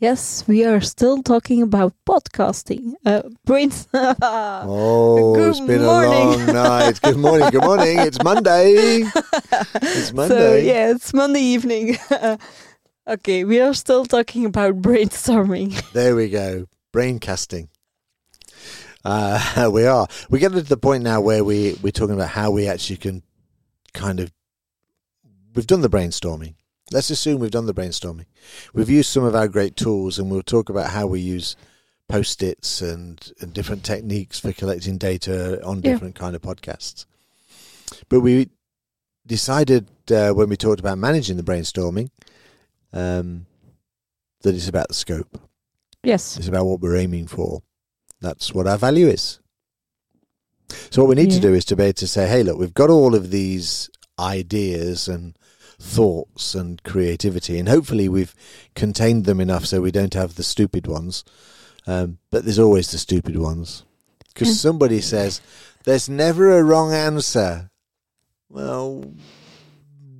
Yes, we are still talking about podcasting. Uh, brains. Oh, Good it's been morning. a long night. Good morning. Good morning. It's Monday. It's Monday. So Monday. yeah, it's Monday evening. okay, we are still talking about brainstorming. There we go. Braincasting. Uh, we are. We get to the point now where we we're talking about how we actually can kind of. We've done the brainstorming. Let's assume we've done the brainstorming. We've used some of our great tools, and we'll talk about how we use post-its and, and different techniques for collecting data on Yeah. different kind of podcasts. But we decided uh, when we talked about managing the brainstorming um, that it's about the scope. Yes. It's about what we're aiming for. That's what our value is. So what we need to do is to be able to say, hey, look, we've got all of these ideas and thoughts and creativity, and hopefully we've contained them enough so we don't have the stupid ones. Um, but there's always the stupid ones because Yeah. somebody says there's never a wrong answer. Well,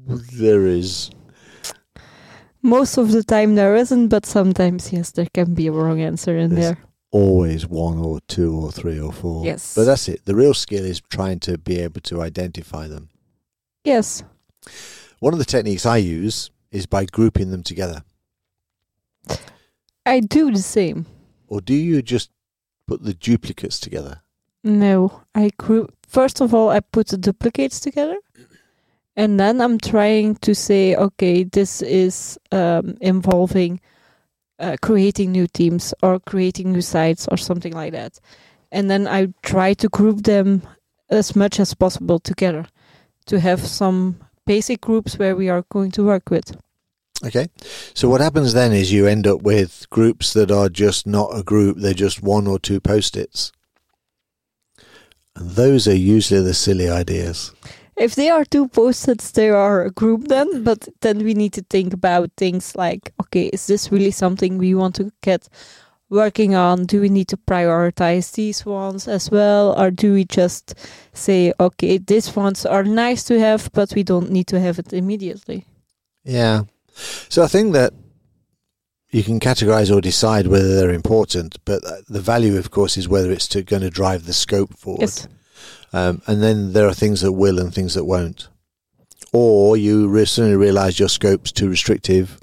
there is. Most of the time there isn't, but sometimes yes, there can be a wrong answer in There's- there. Always one or two or three or four. Yes. But that's it. The real skill is trying to be able to identify them. Yes. One of the techniques I use is by grouping them together. I do the same. Or do you just put the duplicates together? No, I group. First of all, I put the duplicates together, and then I'm trying to say, okay, this is um, involving uh, creating new teams or creating new sites or something like that, and then I try to group them as much as possible together to have some basic groups where we are going to work with. Okay. So what happens then is you end up with groups that are just not a group, they're just one or two post its. And those are usually the silly ideas. If they are two post-its, they are a group then, but then we need to think about things like, okay, is this really something we want to get working on? Do we need to prioritize these ones as well? Or do we just say, okay, these ones are nice to have, but we don't need to have it immediately? Yeah. So I think that you can categorize or decide whether they're important, but uh, the value, of course, is whether it's to, going to drive the scope forward. Yes. Um, and then there are things that will and things that won't. Or you re- suddenly realize your scope's too restrictive,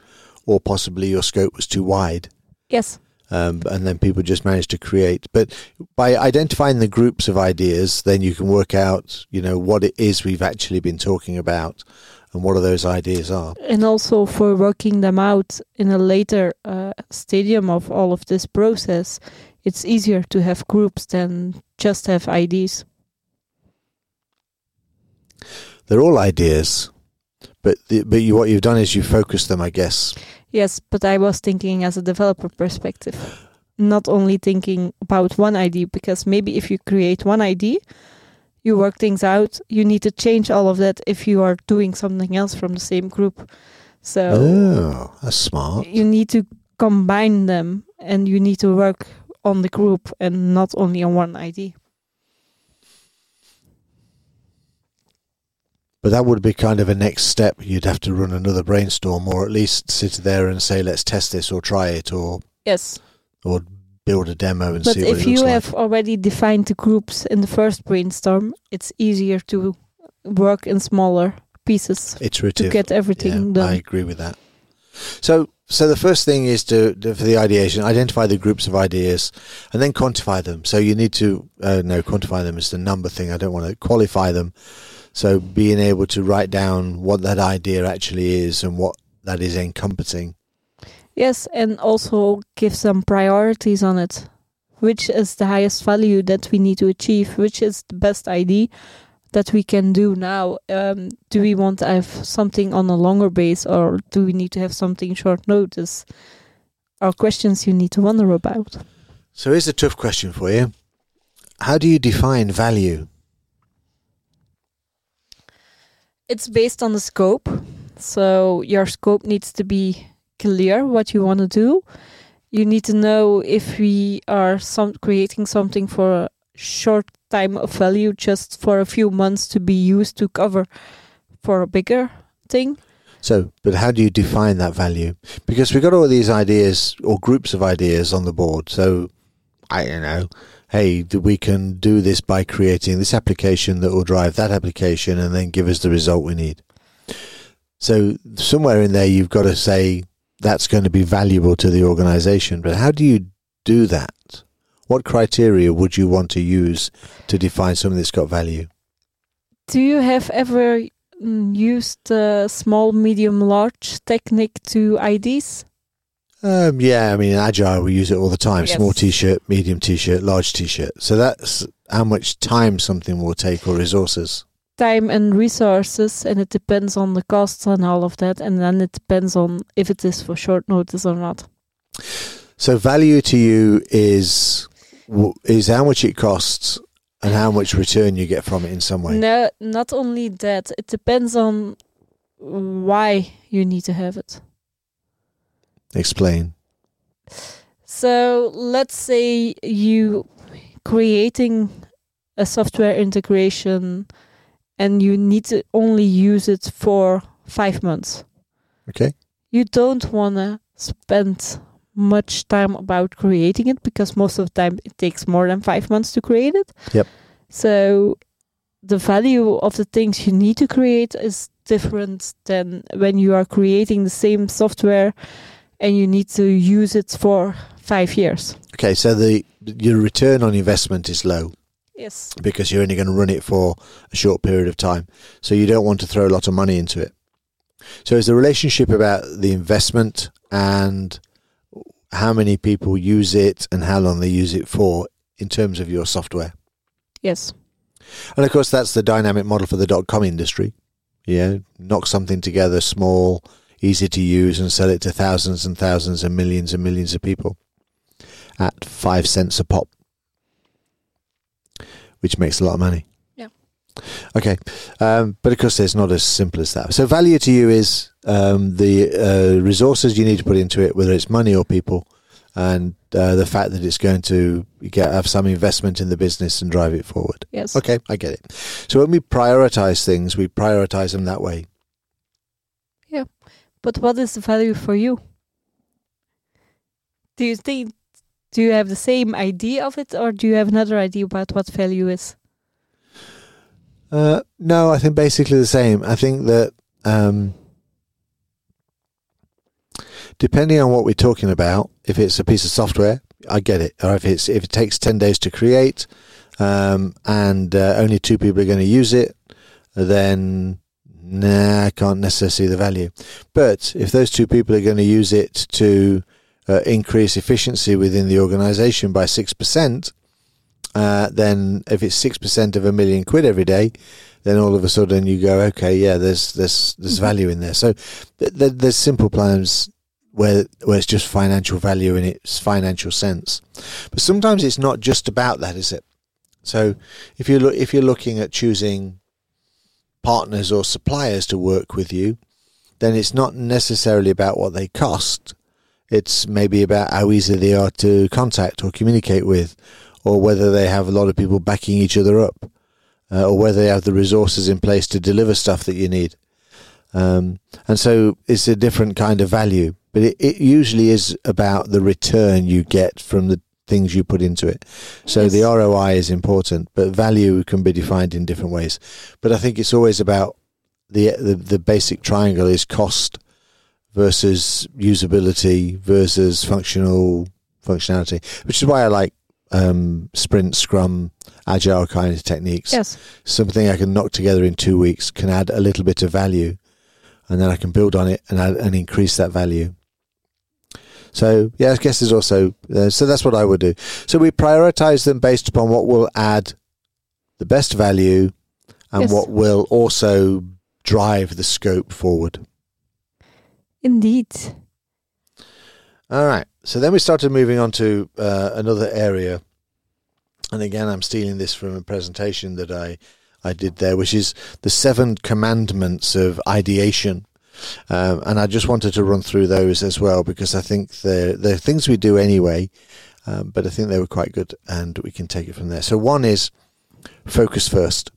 or possibly your scope was too wide. Yes. Um, and then people just manage to create. But by identifying the groups of ideas, then you can work out, you know, what it is we've actually been talking about and what are those ideas are. And also for working them out in a later uh, stadium of all of this process, it's easier to have groups than just have IDs. They're all ideas, but the, but you, what you've done is you focus them, I guess. Yes, but I was thinking as a developer perspective, not only thinking about one ID, because maybe if you create one ID, you work things out, you need to change all of that if you are doing something else from the same group. So Oh, that's smart. you need to combine them and you need to work on the group and not only on one ID. But that would be kind of a next step. You'd have to run another brainstorm, or at least sit there and say, "Let's test this, or try it, or Yes. or build a demo and But see what if it you looks have already defined the groups in the first brainstorm, it's easier to work in smaller pieces like. Iterative. to get everything yeah, done. I agree with that. So, so the first thing is to, to for the ideation, identify the groups of ideas, and then quantify them. So you need to uh, no quantify them is the number thing. I don't want to qualify them. So being able to write down what that idea actually is and what that is encompassing. Yes, and also give some priorities on it. Which is the highest value that we need to achieve? Which is the best idea that we can do now? Um, do we want to have something on a longer base or do we need to have something short notice? Are questions you need to wonder about. So here's a tough question for you. How do you define value? It's based on the scope. So your scope needs to be clear what you want to do. You need to know if we are some creating something for a short time of value just for a few months to be used to cover for a bigger thing. So, but how do you define that value? Because we've got all these ideas or groups of ideas on the board. So, I don't know, hey, we can do this by creating this application that will drive that application and then give us the result we need. So, somewhere in there, you've got to say that's going to be valuable to the organization. But how do you do that? What criteria would you want to use to define something that's got value? Do you have ever mm, used the small, medium, large technique to IDs? Um, yeah, I mean, Agile, we use it all the time. Yes. Small t-shirt, medium t-shirt, large t-shirt. So that's how much time something will take or resources. time and resources and it depends on the costs and all of that and then it depends on if it is for short notice or not So value to you is is how much it costs and how much return you get from it in some way. no not only that it depends on why you need to have it Explain. so let's say you creating a software integration and you need to only use it for five months Okay. you don't want to spend much time about creating it because most of the time it takes more than five months to create it. Yep. So the value of the things you need to create is different than when you are creating the same software and you need to use it for five years. Okay, so the your return on investment is low Yes. because you're only going to run it for a short period of time. So you don't want to throw a lot of money into it. So is the relationship about the investment and how many people use it and how long they use it for in terms of your software? Yes. And of course, that's the dynamic model for the dot com industry. Yeah, knock something together small, easy to use, and sell it to thousands and thousands and millions and millions of people at five cents a pop, which makes a lot of money. Yeah. Okay, um, but of course, it's not as simple as that. So, value to you is um, the uh, resources you need to put into it, whether it's money or people, and uh, the fact that it's going to get have some investment in the business and drive it forward. Yes. Okay, I get it. So when we prioritize things, we prioritize them that way. But what is the value for you? Do you think do you have the same idea of it or do you have another idea about what value is? Uh, no, I think basically the same. I think that um, depending on what we're talking about, if it's a piece of software, I get it. Or if it's if it takes ten days to create, um, and uh, only two people are going to use it, then nah, I can't necessarily see the value. But if those two people are going to use it to uh, increase efficiency within the organisation by six percent, uh, then if it's six percent of a million quid every day, then all of a sudden you go, okay, yeah, there's there's there's Mhm. value in there. So th- th- there's simple plans where where it's just financial value in its financial sense, but sometimes it's not just about that, is it? So if you look if you're looking at choosing partners or suppliers to work with you, then it's not necessarily about what they cost. It's maybe about how easy they are to contact or communicate with, or whether they have a lot of people backing each other up, uh, or whether they have the resources in place to deliver stuff that you need. Um, and so it's a different kind of value, but it, it usually is about the return you get from the things you put into it. So Yes. the ROI is important, but value can be defined in different ways. But I think it's always about the the, the basic triangle is cost versus usability versus functional functionality, which is why I like um, sprint, scrum, agile kind of techniques. Yes. Something I can knock together in two weeks can add a little bit of value, and then I can build on it and add, and increase that value. So yeah, I guess there's also uh, so that's what I would do. So we prioritize them based upon what will add the best value and Yes. what will also drive the scope forward. Indeed. All right. So then we started moving on to uh, another area, and again, I'm stealing this from a presentation that I I did there, which is the seven commandments of ideation. Um, and I just wanted to run through those as well because I think they're, they're things we do anyway, um, but I think they were quite good and we can take it from there. So, one is focus first.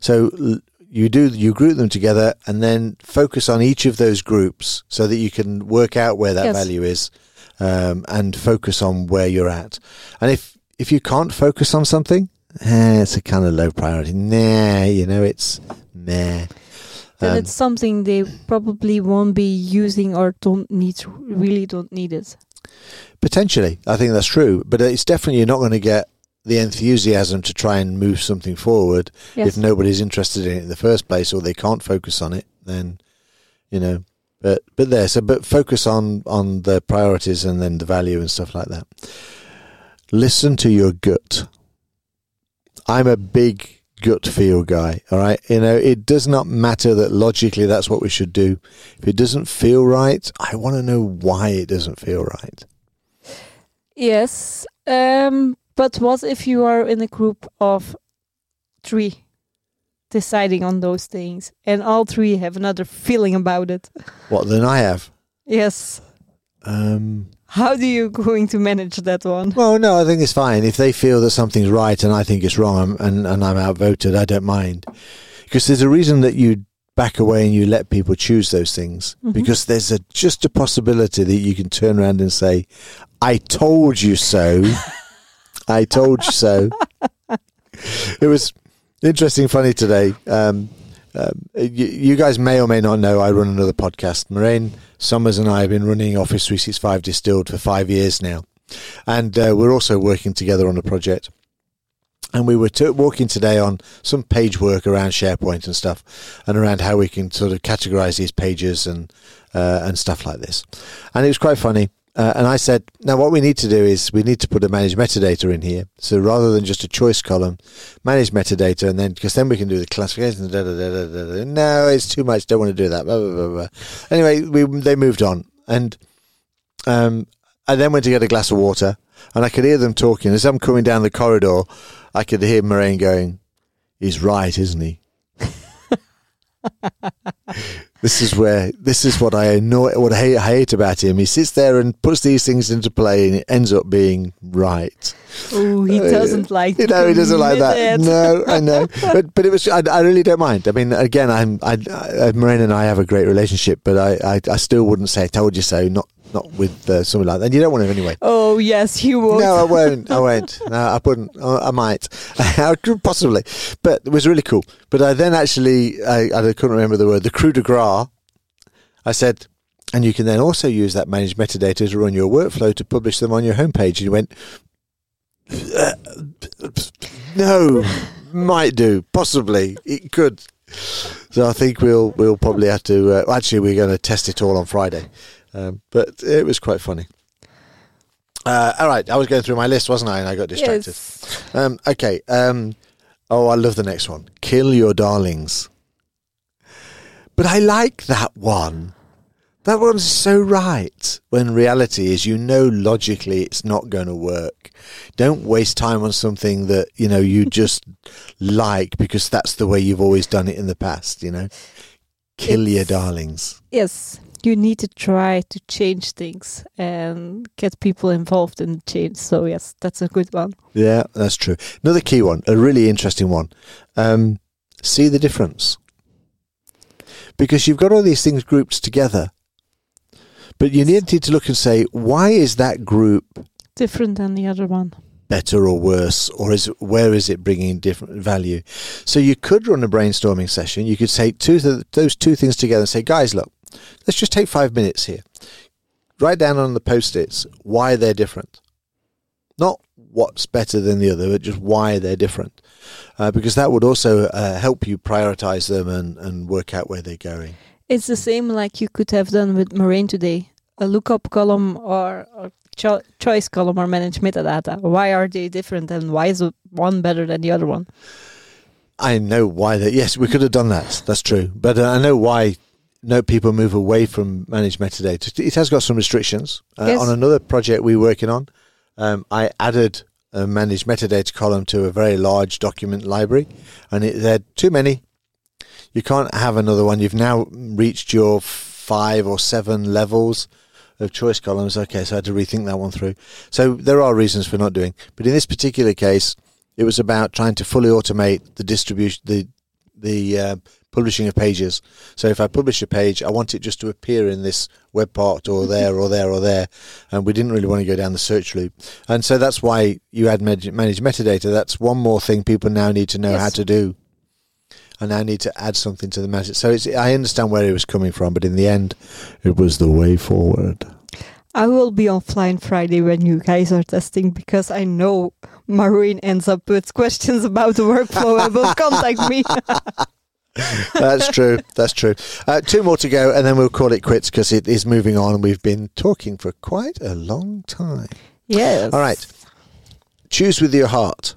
So, l- you do you group them together and then focus on each of those groups so that you can work out where that Yes. value is um, and focus on where you're at. And if if you can't focus on something, eh, it's a kind of low priority. Nah, you know, it's nah. Um, it's something they probably won't be using or don't need really don't need it. Potentially, I think that's true, but it's definitely you're not going to get the enthusiasm to try and move something forward Yes. if nobody's interested in it in the first place or they can't focus on it. Then, you know, but but there. So, but focus on on the priorities and then the value and stuff like that. Listen to your gut. I'm a big gut feel guy. All right, you know, it does not matter that logically that's what we should do. If it doesn't feel right, I want to know why it doesn't feel right. Yes. Um, but what if you are in a group of three deciding on those things and all three have another feeling about it? What than I have. Yes. Um, How do you going to manage that one? well, no, I think it's fine. If they feel that something's right and I think it's wrong and, and I'm outvoted, I don't mind. Because there's a reason that you back away and you let people choose those things Mhm. because there's a just a possibility that you can turn around and say, "I told you so." I told you so. it was interesting, funny today. Um, um, you, you guys may or may not know I run another podcast. Marijn Somers and I have been running Office 365 Distilled for five years now. And uh, we're also working together on a project. And we were t- walking today on some page work around SharePoint and stuff, and around how we can sort of categorize these pages and uh, and stuff like this. And it was quite funny. Uh, and I said, now what we need to do is we need to put a manage metadata in here. So rather than just a choice column, manage metadata, and then because then we can do the classification. Da, da, da. No, it's too much. Don't want to do that. Blah, blah, blah. Anyway, we they moved on, and um, I then went to get a glass of water, and I could hear them talking as I'm coming down the corridor. I could hear Marijn going, "He's right, isn't he?" this is where this is what I annoy, what I hate, I hate about him. He sits there and puts these things into play, and it ends up being right. Oh, he Uh, doesn't like. You know, he doesn't like that. it. No, I know, but but it was. I, I really don't mind. I mean, again, I'm. I, I Marijn and I have a great relationship, but I, I, I still wouldn't say I told you so. Not not with uh, something like that. And you don't want to anyway. Oh yes, you will. No, I won't. I won't. No, I wouldn't. Oh, I might. I could possibly. But it was really cool. But I then actually, I, I couldn't remember the word, the coup de grace. I said, and you can then also use that managed metadata to run your workflow to publish them on your homepage. And you went, no, might do, possibly, it could. So I think we'll we'll probably have to. Uh, actually, we're going to test it all on Friday, um, but it was quite funny. Uh, all right, I was going through my list, wasn't I? And I got distracted. Yes. Um, okay. Um, oh, I love the next one. Kill your darlings. But I like that one. That one's so right. When reality is, you know, logically it's not going to work. Don't waste time on something that you know you just like because that's the way you've always done it in the past. You know, kill your darlings. Yes, you need to try to change things and get people involved in the change. So yes, that's a good one. Yeah, that's true. Another key one, a really interesting one. Um, see the difference. Because you've got all these things grouped together. But you need to look and say, why is that group Different than the other one. Better or worse? Or is where is it bringing different value? So you could run a brainstorming session. You could say two th- those two things together and say, guys, look, let's just take five minutes here. Write down on the post-its why they're different. Not what's better than the other, but just why they're different. Uh, because that would also uh, help you prioritize them and, and work out where they're going. It's the same like you could have done with Marijn today. A lookup column or, or cho- choice column or manage metadata. Why are they different and why is one better than the other one? I know why that. Yes, we could have done that. That's true. But uh, I know why. No, people move away from managed metadata. It has got some restrictions. Uh, Yes. On another project we're working on, um, I added a managed metadata column to a very large document library, and it had too many. You can't have another one. You've now reached your five or seven levels of choice columns. Okay, so I had to rethink that one through. So there are reasons for not doing. But in this particular case, it was about trying to fully automate the distribution, the the uh, publishing of pages. So if I publish a page, I want it just to appear in this web part or there or there or there, and we didn't really want to go down the search loop. And so that's why you add manage, manage metadata. That's one more thing people now need to know Yes. how to do. I now need to add something to the message. So it's, I understand where he was coming from, but in the end, it was the way forward. I will be offline Friday when you guys are testing because I know Marijn ends up with questions about the workflow and will contact me. That's true. That's true. Uh, two more to go, and then we'll call it quits because it is moving on. And we've been talking for quite a long time. yes. All right. Choose with your heart.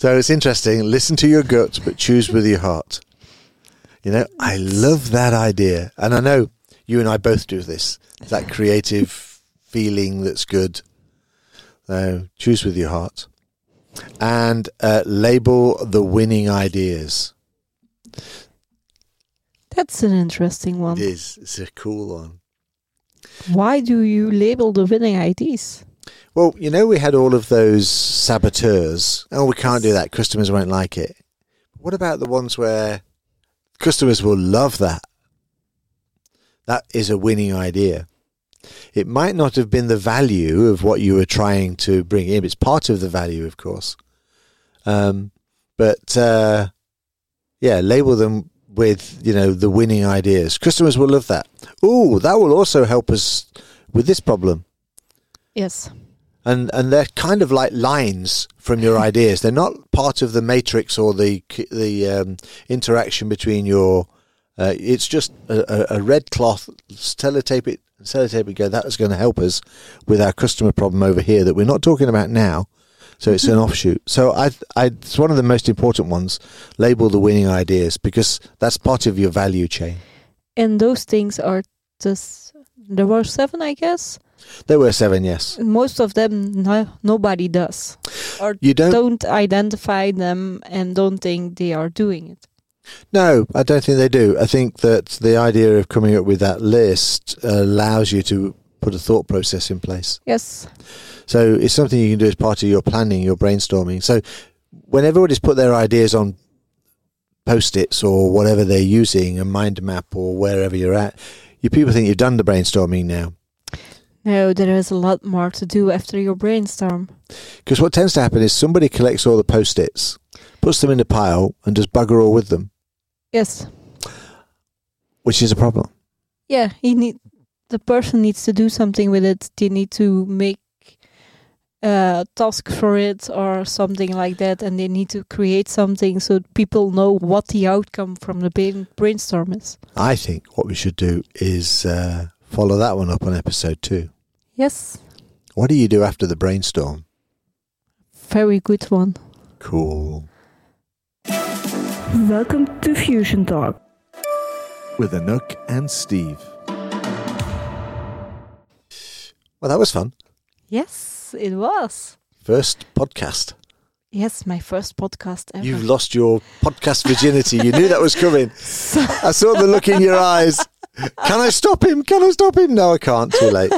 So it's interesting. Listen to your gut, but choose with your heart. You know, I love that idea. And I know you and I both do this. That creative feeling that's good. So choose with your heart. And uh, label the winning ideas. That's an interesting It one. is. It's a cool one. Why do you label the winning IDs? Well, you know, we had all of those saboteurs. Oh, we can't do that. Customers won't like it. What about the ones where Customers will love that. That is a winning idea. It might not have been the value of what you were trying to bring in. It's part of the value, of course. Um, but uh, yeah, label them with you know the winning ideas. Customers will love that. Oh, that will also help us with this problem. Yes. And and they're kind of like lines from your ideas. They're not part of the matrix or the the um, interaction between your. Uh, it's just a, a, red cloth. Sellotape it. Sellotape it. Go. That is going to help us with our customer problem over here that we're not talking about now. So it's an offshoot. So I, I, it's one of the most important ones. Label the winning ideas because that's part of your value chain. And those things are just there were seven, I guess. There were seven, yes. Most of them no, nobody does, or You don't. don't identify them and don't think they are doing it. No, I don't think they do. I think that the idea of coming up with that list uh, allows you to put a thought process in place. Yes. So it's something you can do as part of your planning, your brainstorming. So when everybody's put their ideas on post-its or whatever they're using, a mind map or wherever you're at, you people think you've done the brainstorming now. No, there is a lot more to do after your brainstorm. Because what tends to happen is somebody collects all the post-its, puts them in a pile, and does bugger all with them, Yes. which is a problem. Yeah, he need the person needs to do something with it. They need to make a task for it or something like that, and they need to create something so people know what the outcome from the brain- brainstorm is. I think what we should do is uh, follow that one up on episode two. Yes, What do you do after the brainstorm? very good one. Cool. Welcome to FusionTalk. With Anouck and Steve. Well, that was fun. Yes, it was. First podcast. Yes, my first podcast ever. You've lost your podcast virginity. You knew that was coming. I saw the look in your eyes. Can I stop him? Can I stop him? No, I can't. Too late.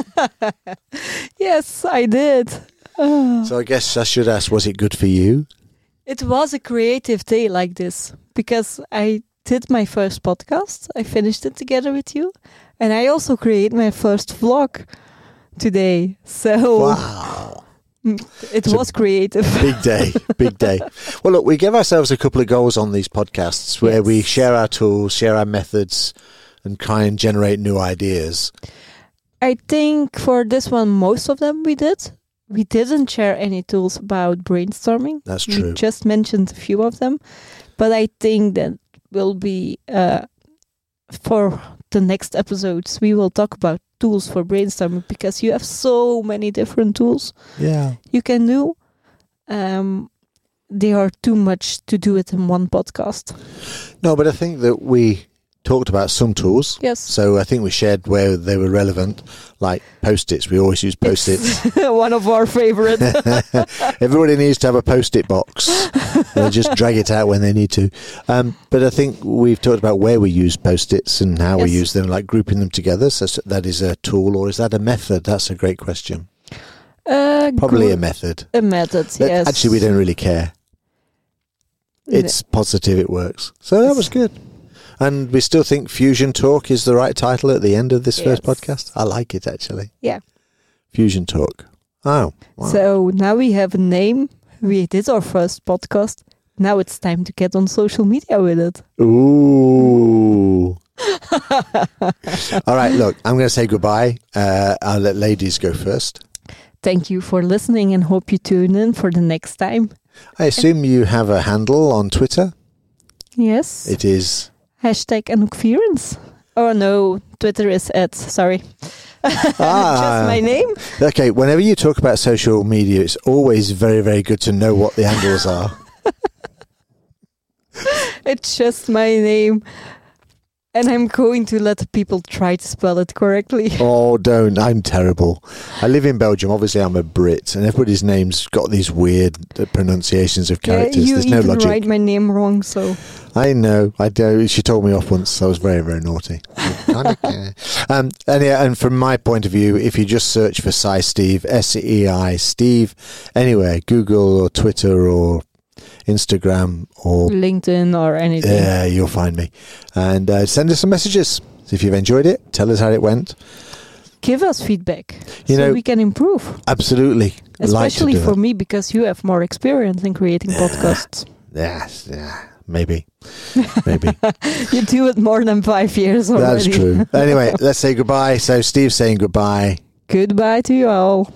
yes, I did. So I guess I should ask: Was it good for you? It was a creative day like this because I did my first podcast. I finished it together with you, and I also created my first vlog today. So Wow, it was creative. big day, big day. Well, look, we give ourselves a couple of goals on these podcasts where we share our tools, share our methods, and try and generate new ideas. I think for this one, most of them we did. We didn't share any tools about brainstorming. That's We true. just mentioned a few of them, but I think that will be uh, for the next episodes. We will talk about tools for brainstorming because you have so many different tools Yeah. you can do. Um, they are too much to do it in one podcast. No, but I think that we talked about some tools. Yes, So I think we shared where they were relevant, like post-its. We always use post-its. One of our favorite. Everybody needs to have a post-it box. They'll just drag it out when they need to. Um, but I think we've talked about where we use post-its and how we use them, like grouping them together. So that is a tool, or is that a method? That's a great question. uh, Probably a method. a method. But yes, Actually, we don't really care. It's positive. It works. So that was good. And we still think FusionTalk is the right title at the end of this first podcast. I like it actually. Yeah. FusionTalk. Oh, wow. So now we have a name. We did our first podcast. Now it's time to get on social media with it. Ooh. All right, look, I'm going to say goodbye. Uh, I'll let ladies go first. Thank you for listening and hope you tune in for the next time. I assume you have a handle on Twitter. Yes. It is. Hashtag Anouck Fierens. Oh no, Twitter is at. Sorry. Ah. Just my name. Okay, whenever you talk about social media, it's always very, very good to know what the handles are. It's just my name. And I'm going to let people try to spell it correctly. Oh, don't. I'm terrible. I live in Belgium. Obviously, I'm a Brit, and everybody's name's got these weird uh, pronunciations of Yeah, characters. you There's no logic. You even logic. write my name wrong, so I know. I do. She told me off once. I was very, very naughty. um, and, yeah, and from my point of view, if you just search for Sci Steve, S E I Steve, anywhere, Google or Twitter or Instagram, or LinkedIn or anything. yeah, you'll find me. And uh, send us some messages if you've enjoyed it. Tell us how it went. Give us feedback You so know- we can improve. Absolutely, Especially do for that. me because you have more experience in creating podcasts. Yes, yeah, maybe, maybe. you do it more than five years already. That's true. Anyway, let's say goodbye. So Steve's saying goodbye. Goodbye to you all.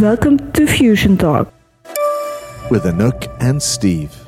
Welcome to FusionTalk. With Anouck and Steve.